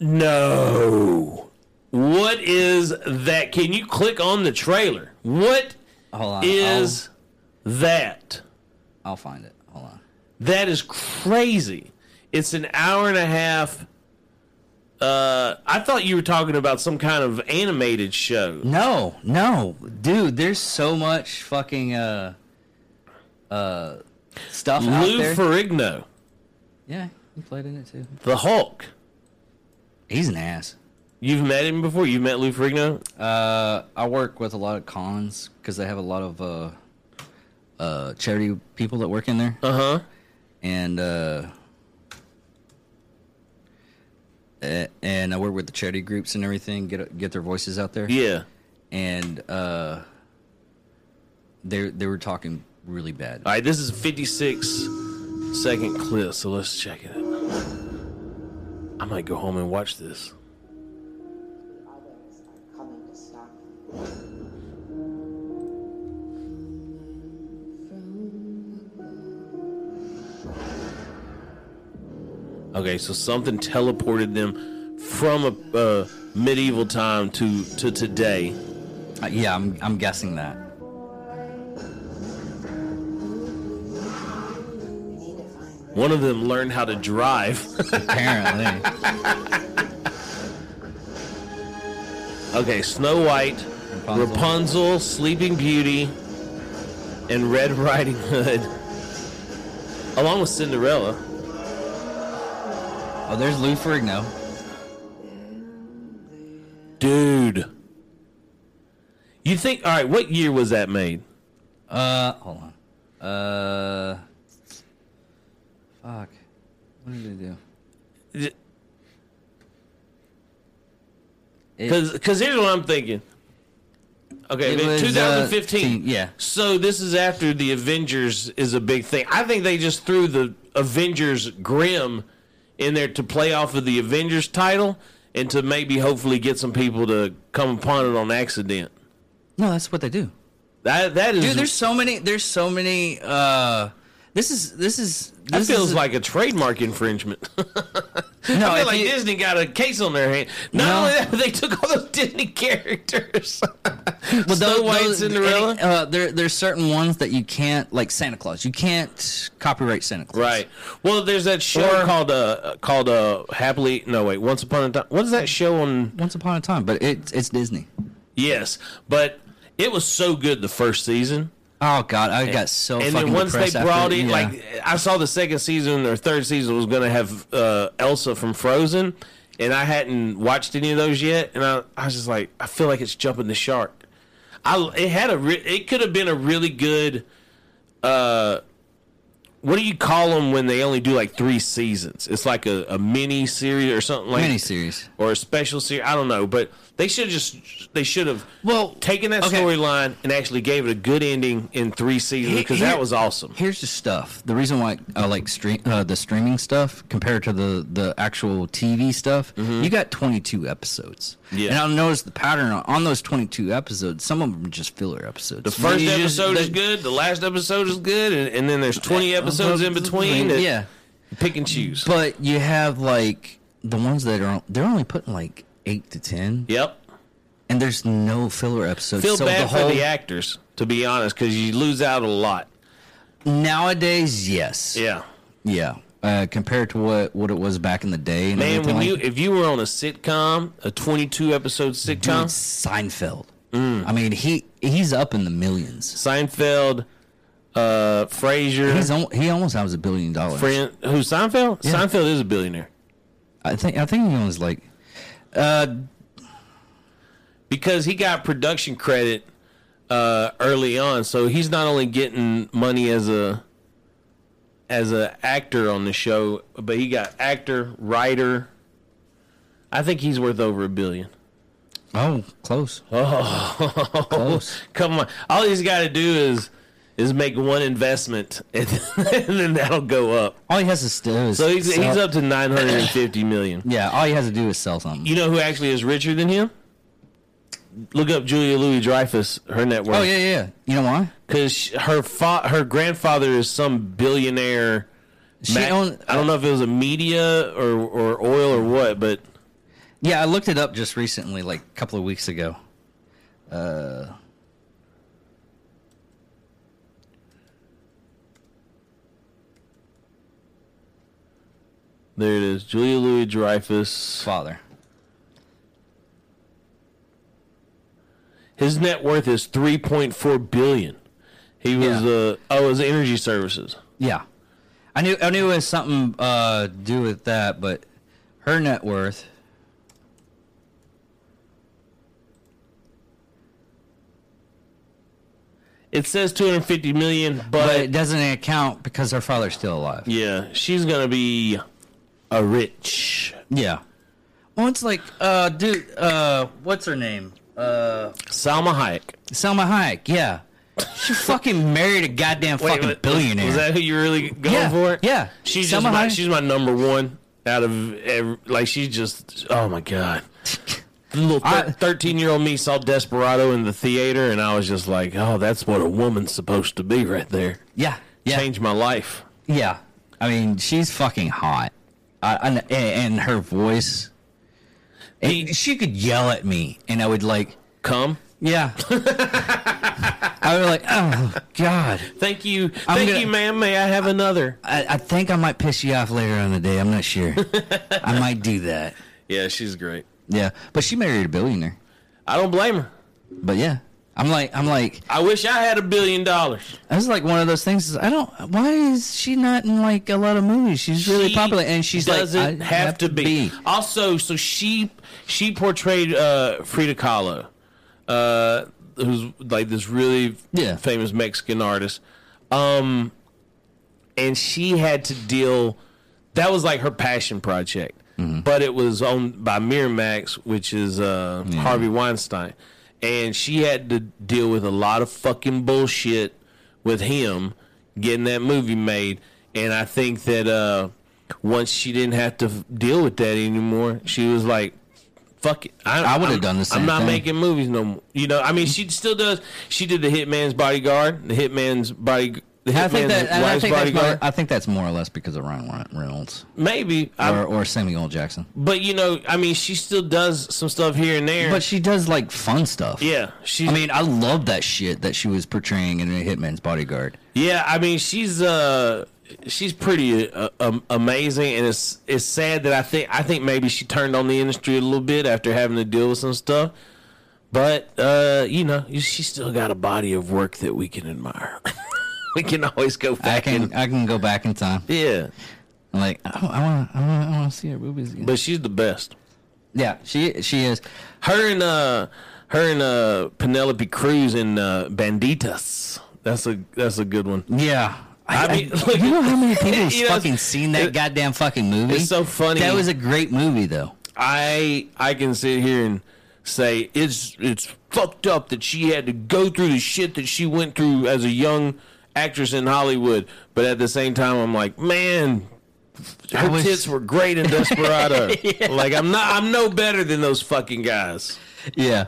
No. What is that? Can you click on the trailer? What Hold on. is that? I'll, find it. Hold on. That is crazy. It's an hour and a half Uh, I thought you were talking about some kind of animated show. No, no, dude. There's so much fucking uh, uh, stuff out Lou there. Ferrigno, yeah, he played in it too. the Hulk. He's an ass. You've met him before. You've met Lou Ferrigno. Uh, I work with a lot of cons because they have a lot of uh, uh, charity people that work in there, Uh huh. and uh, and I work with the charity groups and everything. Get get their voices out there. Yeah. and uh, they they were talking really bad. All right. This is a 56 second clip, so let's check it. I might go home and watch this. Okay, so something teleported them from a medieval time to to today. Uh, yeah, I'm I'm guessing that. One of them learned how to drive. Apparently, okay, Snow White, Rapunzel. Rapunzel, Sleeping Beauty, and Red Riding Hood, along with Cinderella. oh, there's Lou Ferrigno. Dude, you think? All right, what year was that made? Uh, hold on. Uh, fuck. What did they do? Because because here's what I'm thinking. Okay, It was, uh, 2015. yeah. So this is after the Avengers is a big thing. I think they just threw the Avengers Grimm in there to play off of the Avengers title and to maybe hopefully get some people to come upon it on accident. no, that's what they do. That that is Dude, there's so many. There's so many. Uh, this is this is. that This feels is, like a trademark infringement. no. I feel like you- Disney got a case on their hand. Not No. only that, but they took all those Disney characters. Well, Snow those- White, those- Cinderella. any- uh, there, there's certain ones that you can't, like Santa Claus. You can't copyright Santa Claus. Right. Well, there's that show Or- called uh called uh Happily No wait Once Upon a Time. What is that show on? Once upon a time, but it's it's Disney. Yes, but it was so good the first season, Oh God, I got so. and then once they brought in yeah. like I saw the second season or third season was going to have uh, Elsa from Frozen, and I hadn't watched any of those yet, and I I was just like I feel like it's jumping the shark. I it had a re- it could have been a really good. Uh, what do you call them when they only do like three seasons? It's like a, a mini series or something like mini series or a special series. I don't know, but they should just they should have Well, taken that okay. storyline and actually gave it a good ending in three seasons because that was awesome. Here's the stuff. The reason why I like stream uh, the streaming stuff compared to the the actual TV stuff. You got 22 episodes. Mm-hmm. Yeah. And I'll notice the pattern on, those 22 episodes. Some of them are just filler episodes. The first You just- episode is they- good, the last episode is good, and, and then there's 20 episodes in between. that Yeah. pick and choose. But you have like the ones that are they're only putting like eight to ten, Yep. and there's no filler episodes. Feel so bad the whole for the actors, to be honest, because you lose out a lot. nowadays, yes, Yeah. yeah. Uh, compared to what what it was back in the day, and Man, when you if you were on a sitcom, a 22 episode dude, sitcom, Seinfeld. Mm. I mean, he he's up in the millions. Seinfeld, uh, Frasier, He's al- he almost has a billion dollars. friend, who Seinfeld? Yeah. Seinfeld is a billionaire. I think I think he owns like, uh, because he got production credit uh, early on, so he's not only getting money as a as a actor on the show, but he got actor, writer. I think he's worth over a billion. oh, close. Oh, close. Come on, all he's got to do is is make one investment, and, and then that'll go up. All he has to do is So he's sell- he's up to nine hundred and fifty million. Yeah, all he has to do is sell something. You know who actually is richer than him? Look up Julia Louis Dreyfus, her net worth. oh yeah, yeah. You know why? because her fa- her grandfather is some billionaire. She ma- owned- I don't know if it was a media or or oil or what, but Yeah, I looked it up just recently, like a couple of weeks ago. Uh, There it is. Julia Louis Dreyfus. Father. His net worth is three point four billion. He was yeah. uh oh, it was energy services. Yeah, I knew I knew it was something uh to do with that, but her net worth. It says 250 million, but, but it doesn't account because her father's still alive. Yeah, she's gonna be a rich Yeah. Well, it's like, uh, dude, uh, what's her name? Uh, Salma Hayek. Selma Hayek. Yeah. She fucking married a goddamn Wait, fucking was- billionaire. Was that who you really going Yeah, for? yeah. She's Selma just my, Hayek. she's my number one out of every, like she's just oh my god. The little I- thirteen year old me saw Desperado in the theater and I was just like, oh, that's what a woman's supposed to be right there. yeah. Yeah. Changed my life. Yeah. I mean, she's fucking hot. I, and, and her voice. and He- she could yell at me, and I would like, Come. yeah. I would like, oh god. Thank you. I'm Thank gonna- you, ma'am. May I have another? I, I think I might piss you off later on the day. I'm not sure. I might do that. Yeah, she's great. Yeah, but she married a billionaire. I don't blame her. But yeah, I'm like, I'm like, I wish I had a billion dollars. That's like one of those things. I don't. Why is she not in like a lot of movies? She's really She popular, and she's doesn't like, I have, to be. Also, so she she portrayed uh, Frida Kahlo, uh, who's like this really Yeah. famous Mexican artist, um, and she had to deal. That was like her passion project, Mm-hmm. but it was owned by Miramax, which is uh, Harvey Weinstein, and she had to deal with a lot of fucking bullshit with him getting that movie made. And I think that uh, once she didn't have to deal with that anymore, she was like, "Fuck it." I would've done the same I'm not thing. making movies no more. You know, I mean, she still does. She did the Hitman's Bodyguard, the Hitman's body, the I think that. and I think that's. More. I think that's more or less because of Ryan Reynolds Maybe, or, or Samuel L. Jackson. but you know, I mean, she still does some stuff here and there. But she does like fun stuff. yeah, she's. I mean, I love that shit that she was portraying in Hitman's Bodyguard. Yeah, I mean she's uh she's pretty uh, um, amazing, and it's it's sad that I think I think maybe she turned on the industry a little bit after having to deal with some stuff. But uh, you know, she still got a body of work that we can admire. we can always go I back can and I can go back in time. yeah, like I want I want I want to see her movies again. but she's the best. yeah, she she is. Her and uh her and uh Penelope Cruz in uh, Bandidas. That's a that's a good one. Yeah. I, I mean, I- you know how many people have know, fucking seen that it- goddamn fucking movie? it's so funny. That was a great movie, though. I I can sit here and say it's it's fucked up that she had to go through the shit that she went through as a young actress in Hollywood, but at the same time I'm like, man, her was- tits were great in Desperado. Like I'm not I'm no better than those fucking guys. Yeah.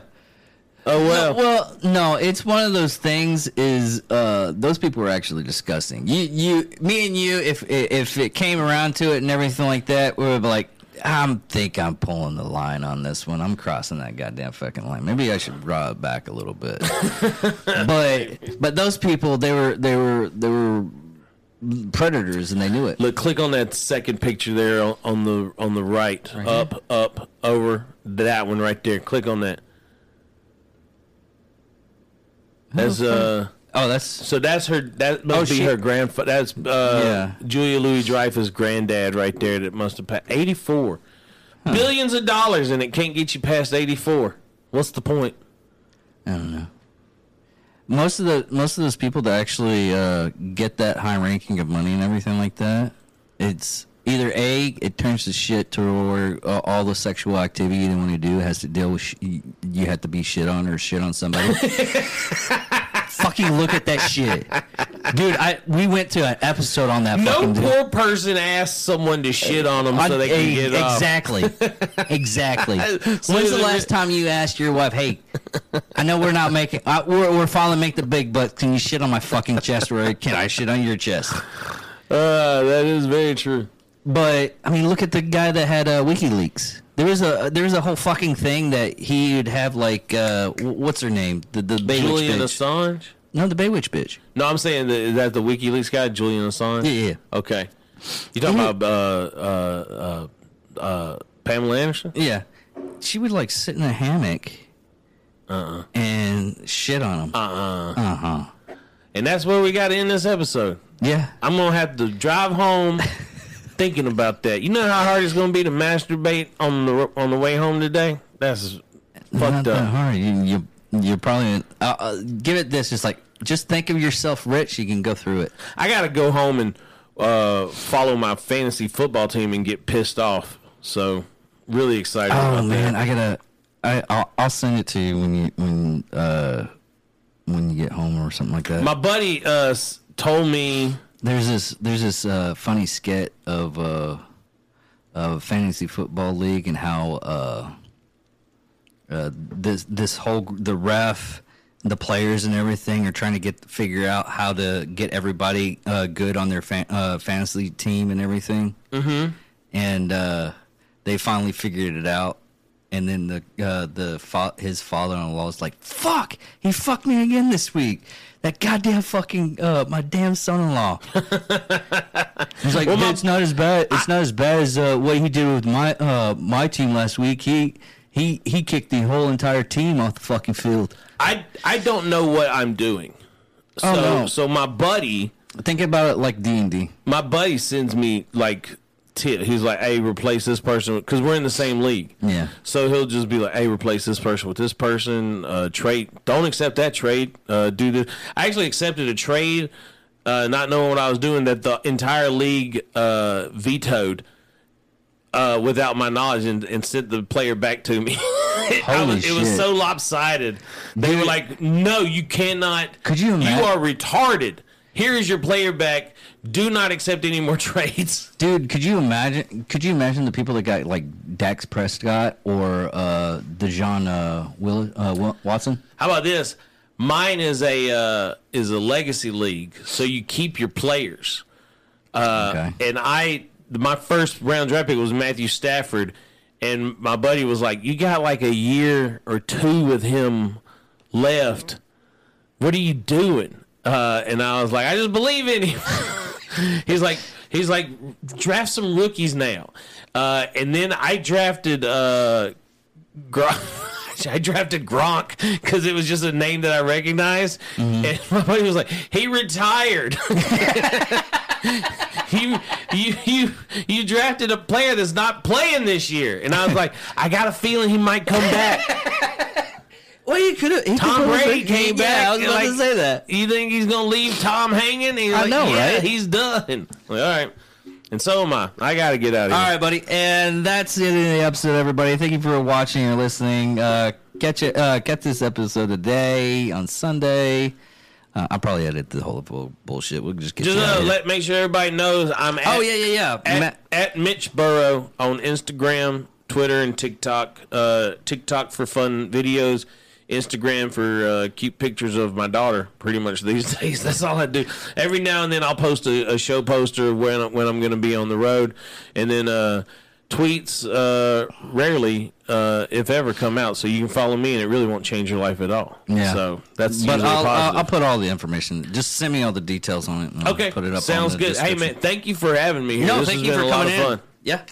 Oh well. Well, no, it's one of those things. Is uh, those people are actually disgusting. You, you, me, and you. If if it came around to it and everything like that, we would be like, I think I'm pulling the line on this one. I'm crossing that goddamn fucking line. Maybe I should draw it back a little bit. but but those people, they were they were they were predators and they knew it. Look, click on that second picture there on, on the on the right, up, up, over that one right there. Click on that. That's uh. Oh, that's So that's her. That must Oh, be she- her grandfather. That's uh, Yeah. Julia Louis Dreyfus' granddad right there. That must have passed eighty-four billions of dollars, and it can't get you past eighty-four. What's the point? I don't know. Most of the most of those people that actually uh, get that high ranking of money and everything like that, it's either a it turns to shit to where uh, all the sexual activity they want to do has to deal with sh- you you have to be shit on or shit on somebody. fucking look at that shit, dude. I we went to an episode on that. No fucking poor person asks someone to shit on them so on- they can eh, get off. exactly, exactly. So When's the last time you asked your wife, "Hey, I know we're not making, uh, we're we're finally make the big, but can you shit on my fucking chest, or can I shit on your chest?" Uh, that is very true. But I mean, look at the guy that had uh, WikiLeaks. There was a there was a whole fucking thing that he would have like uh, what's her name, the the Baywatch Julian bitch. Assange. No, the Baywatch bitch. No, I'm saying that is that the WikiLeaks guy, Julian Assange. Yeah, yeah. Okay. You talking about uh, uh, uh, uh, Pamela Anderson? Yeah, she would like sit in a hammock uh and shit on them. Uh-uh. Uh huh. And that's where we got to end this episode. Yeah. I'm gonna have to drive home thinking about that. You know how hard it's gonna be to masturbate on the on the way home today. That's Not fucked that up. hard. You you you're probably uh, uh, give it this. Just like just think of yourself rich. You can go through it. I gotta go home and uh, follow my fantasy football team and get pissed off. So really excited Oh man, that. I gotta. I I'll, I'll send it to you when you when uh when you get home or something like that. My buddy uh, told me There's this there's this uh, funny skit of uh, of fantasy football league and how uh, uh, this this whole the ref, the players and everything are trying to get figure out how to get everybody uh, good on their fan, uh, fantasy team and everything. Mm-hmm. And uh, they finally figured it out. And then the uh, the fa- his father-in-law was like, "Fuck, he fucked me again this week." That goddamn fucking uh, my damn son-in-law. He's like, my- it's not as bad. It's not as bad as uh, what he did with my uh, my team last week. He he he kicked the whole entire team off the fucking field. I I don't know what I'm doing. So Oh, no. so my buddy Think about it like D and D. my buddy sends me like tip. He's like, "Hey, replace this person," because we're in the same league. Yeah. So he'll just be like, "Hey, replace this person with this person. Uh, trade. Don't accept that trade. Uh, do this." I actually accepted a trade, uh, not knowing what I was doing. That the entire league uh, vetoed. Uh, without my knowledge, and, and sent the player back to me. Holy was- it was so lopsided. They were like, "No, you cannot. Could you imagine- You are retarded. Here is your player back. Do not accept any more trades." Dude, could you imagine? Could you imagine the people that got like Dak Prescott or uh, Deshaun uh, Will, uh, Wa- Watson? How about this? Mine is a uh, is a legacy league, so you keep your players. Uh, Okay. And I, my first round draft pick was Matthew Stafford, and my buddy was like, "You got like a year or two with him left. What are you doing?" Uh, and I was like, "I just believe in him." he's like, he's like, draft some rookies now. Uh, and then I drafted uh, Gronk. I drafted Gronk because it was just a name that I recognized. And my buddy was like, he retired. you, you, you, you drafted a player that's not playing this year. And I was like, I got a feeling he might come back. Well, you could have. Tom Brady came back. I was about to say that. You think he's going to leave Tom hanging? He's I like, know, yeah, right? He's done. Like, all right. And so am I. I got to get out of here. All right, buddy, and that's the end of the episode. Everybody, thank you for watching and listening. Uh, catch it. Uh, catch this episode today on Sunday. Uh, I'll probably edit the whole bull- bullshit. We'll just get Just uh, let make sure everybody knows I'm at, Oh yeah, yeah, yeah. at, Matt- at Mitch Burrow on Instagram, Twitter, and TikTok. Uh, TikTok for fun videos, Instagram for uh, cute pictures of my daughter. Pretty much these days, that's all I do. Every now and then, I'll post a, a show poster when when I'm going to be on the road, and then uh, tweets uh, rarely, uh, if ever, come out. So you can follow me, and it really won't change your life at all. Yeah. So that's but I'll, I'll. I'll put all the information. Just send me all the details on it. Okay, put it up. sounds good. Hey man, thank you for having me here. No, this thank you for a lot coming in. Yeah.